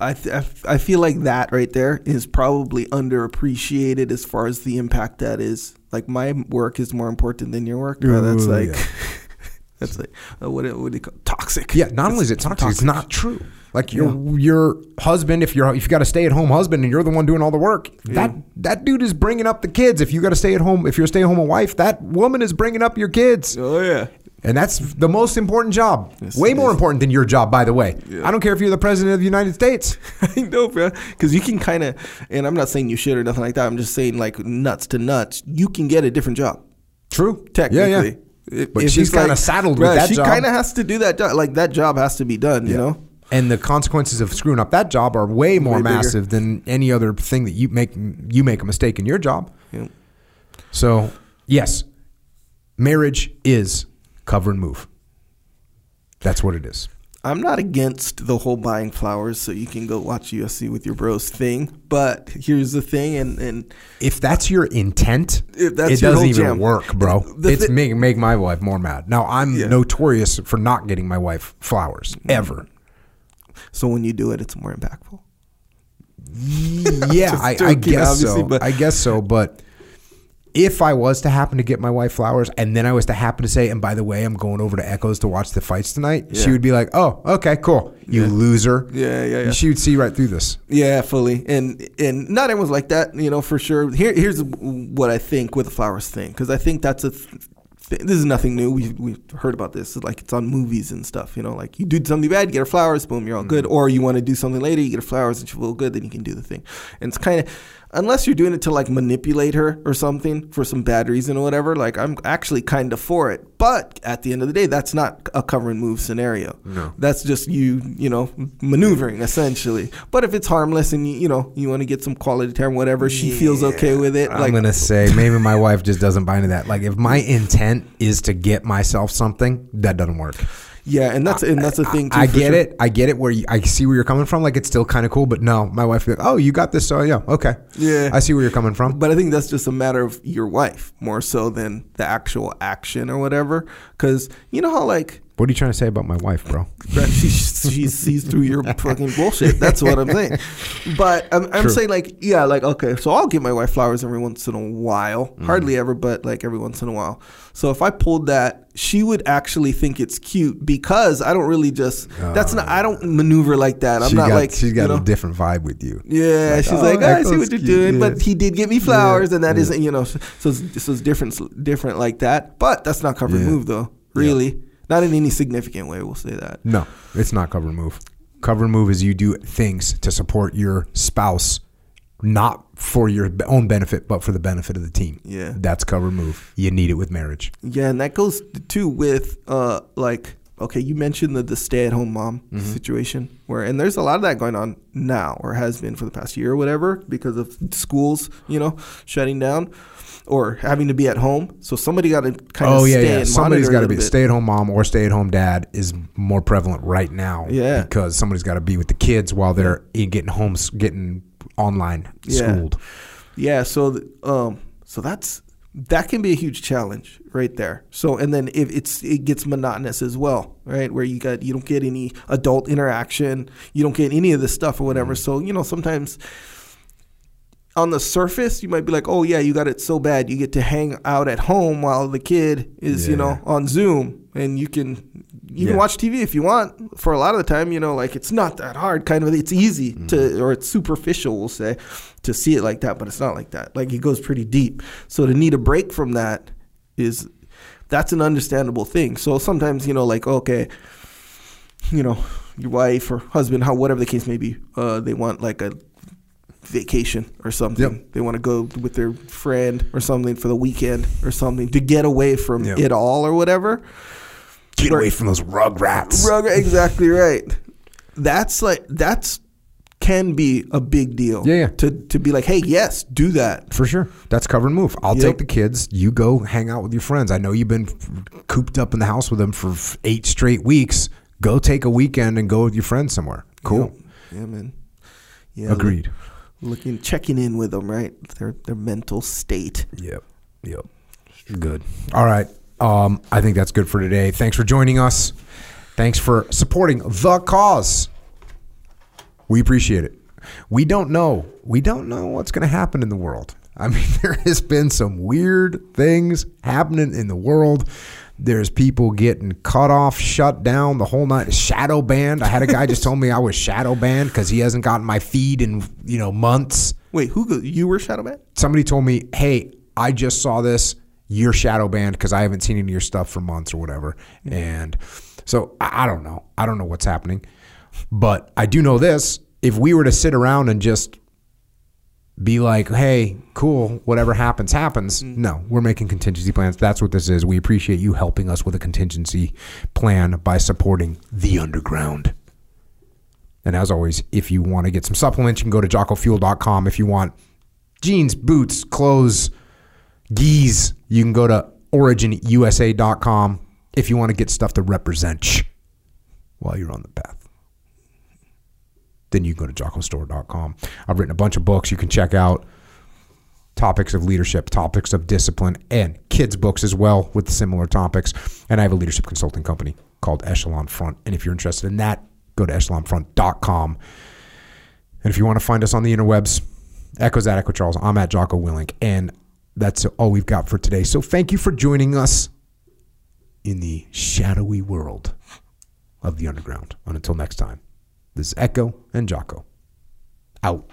I, th- I feel like that right there is probably underappreciated as far as the impact that is. Like my work is more important than your work. Uh, that's like yeah. that's like uh, what do- what do you call toxic? Yeah, not only is it toxic, it's not true. Like your your husband, if you're if you got a stay at home husband and you're the one doing all the work, that that dude is bringing up the kids. If you got a stay at home, if you're a stay at home wife, that woman is bringing up your kids. Oh yeah. And that's the most important job. Yes, Way more is. important than your job, by the way. I don't care if you're the president of the United States. I know, bro. Because you can kind of, and I'm not saying you should or nothing like that. I'm just saying, like nuts to nuts, you can get a different job. True. Technically, Yeah, yeah. But she's kinda saddled with that she job. She kind of has to do that job. Like that job has to be done. You know. And the consequences of screwing up that job are way more Way bigger. massive than any other thing that you make you make a mistake in your job. Yeah. So, yes, marriage is cover and move. That's what it is. I'm not against the whole buying flowers so you can go watch UFC with your bros thing. But here's the thing, and and If that's your intent, If that's it doesn't even jam. work, bro. The it's thi- make make my wife more mad. Now I'm Yeah. notorious for not getting my wife flowers mm-hmm. ever. so when you do it, it's more impactful. yeah, I, I guess so. but- I guess so. But if I was to happen to get my wife flowers, and then I was to happen to say, "And by the way, I'm going over to Echo's to watch the fights tonight," she would be like, "Oh, okay, cool. You Yeah. loser." Yeah, yeah, yeah. She would see right through this. Yeah, fully. And and not everyone's like that, you know, for sure. Here here's what I think with the flowers thing because I think that's a th- th- this is nothing new. We we've heard about this. It's like it's on movies and stuff, you know, like you do something bad, you get her flowers, boom, you're all good. Mm-hmm. Or you want to do something later, you get her flowers and she feel good, then you can do the thing. And it's kind of unless you're doing it to like manipulate her or something for some bad reason or whatever, like I'm actually kind of for it. But at the end of the day, that's not a cover and move scenario. No. That's just you, you know, maneuvering essentially. But if it's harmless and you, you know, you want to get some quality time, whatever, she feels okay with it. I'm gonna say maybe my wife just doesn't buy into that. Like if my intent is to get myself something, that doesn't work. Yeah, and that's and that's the thing too. I get sure. it. I get it. Where you, I see where you're coming from. Like it's still kind of cool, but no, my wife. Be like, oh, you got this. So yeah, okay. Yeah. I see where you're coming from. But I think that's just a matter of your wife more so than the actual action or whatever. Because you know how like What are you trying to say about my wife, bro? She, she sees through your fucking bullshit. That's what I'm saying. But I'm, I'm saying like, yeah, like okay, so I'll give my wife flowers every once in a while. Mm-hmm. Hardly ever, but like every once in a while. So if I pulled that, she would actually think it's cute because I don't really just. that's not. I don't maneuver like that. I'm not got, like. she's got you know, a different vibe with you. yeah, Like, she's oh, like, "Oh, I see what you're cute, doing, yeah. but he did get me flowers, and that yeah. not you know, so so it's, so it's different, different like that. But that's not covered Yeah. move though, really, not in any significant way. We'll say that. No, it's not cover move. Cover move is you do things to support your spouse, not for your own benefit, but for the benefit of the team. Yeah. That's cover move. You need it with marriage. Yeah, and that goes too with uh like okay, you mentioned the, the stay at home mom Mm-hmm. situation where and there's a lot of that going on now or has been for the past year or whatever because of schools, you know, shutting down or having to be at home. So somebody got to kind of Oh yeah, stay yeah. Somebody's got to be stay at home mom or stay at home dad is more prevalent right now. Yeah. because somebody's got to be with the kids while they're in- getting home, getting online Yeah. schooled. Yeah, so um, so that's that can be a huge challenge right there. So and then if it's it gets monotonous as well, right? Where you got you don't get any adult interaction, you don't get any of this stuff or whatever. So you know sometimes on the surface you might be like, oh yeah, you got it so bad, you get to hang out at home while the kid is you know on Zoom, and you can. You can watch TV if you want. For a lot of the time, you know, like it's not that hard. Kind of, it's easy Mm-hmm. to, or it's superficial, we'll say, to see it like that. But it's not like that. Like it goes pretty deep. So to need a break from that is, that's an understandable thing. So sometimes, you know, like okay, you know, your wife or husband, how whatever the case may be, uh, they want like a vacation or something. Yep. They want to go with their friend or something for the weekend or something to get away from Yep. it all or whatever. Get Right. away from those rugrats. Rug- exactly right. That's like that's can be a big deal. Yeah, yeah. To to be like, hey, yes, do that. For sure. That's cover and move. I'll Yep. take the kids. You go hang out with your friends. I know you've been cooped up in the house with them for eight straight weeks. Go take a weekend and go with your friends somewhere. Cool. Yeah, man. Yeah. Agreed. look- Looking, checking in with them, right? Their their mental state. Yep. Yep. Good. All right. Um, I think that's good for today. Thanks for joining us. Thanks for supporting the cause. We appreciate it. We don't know. We don't know what's going to happen in the world. I mean, there has been some weird things happening in the world. There's people getting cut off, shut down the whole night, shadow banned. I had a guy just told me I was shadow banned because he hasn't gotten my feed in you know months Wait, who you were Shadow Man? somebody told me, "Hey, I just saw this. you're shadow banned because I haven't seen any of your stuff for months or whatever. And so I, I don't know. I don't know what's happening. But I do know this. If we were to sit around and just be like, hey, cool, whatever happens, happens. Mm-hmm. No, we're making contingency plans. That's what this is. We appreciate you helping us with a contingency plan by supporting the underground. And as always, if you want to get some supplements, you can go to jockofuel.com. If you want jeans, boots, clothes, gis, you can go to originusa.com if you want to get stuff to represent while you're on the path then you can go to jockostore.com. I've written a bunch of books you can check out. Topics of leadership, topics of discipline, and kids' books as well with similar topics. And I have a leadership consulting company called Echelon Front. And if you're interested in that, go to echelonfront.com. And if you want to find us on the interwebs, Echo's at Echo Charles. I'm at Jocko Willink. And that's all we've got for today. So thank you for joining us in the shadowy world of the underground. And until next time. This is Echo and Jocko. Out.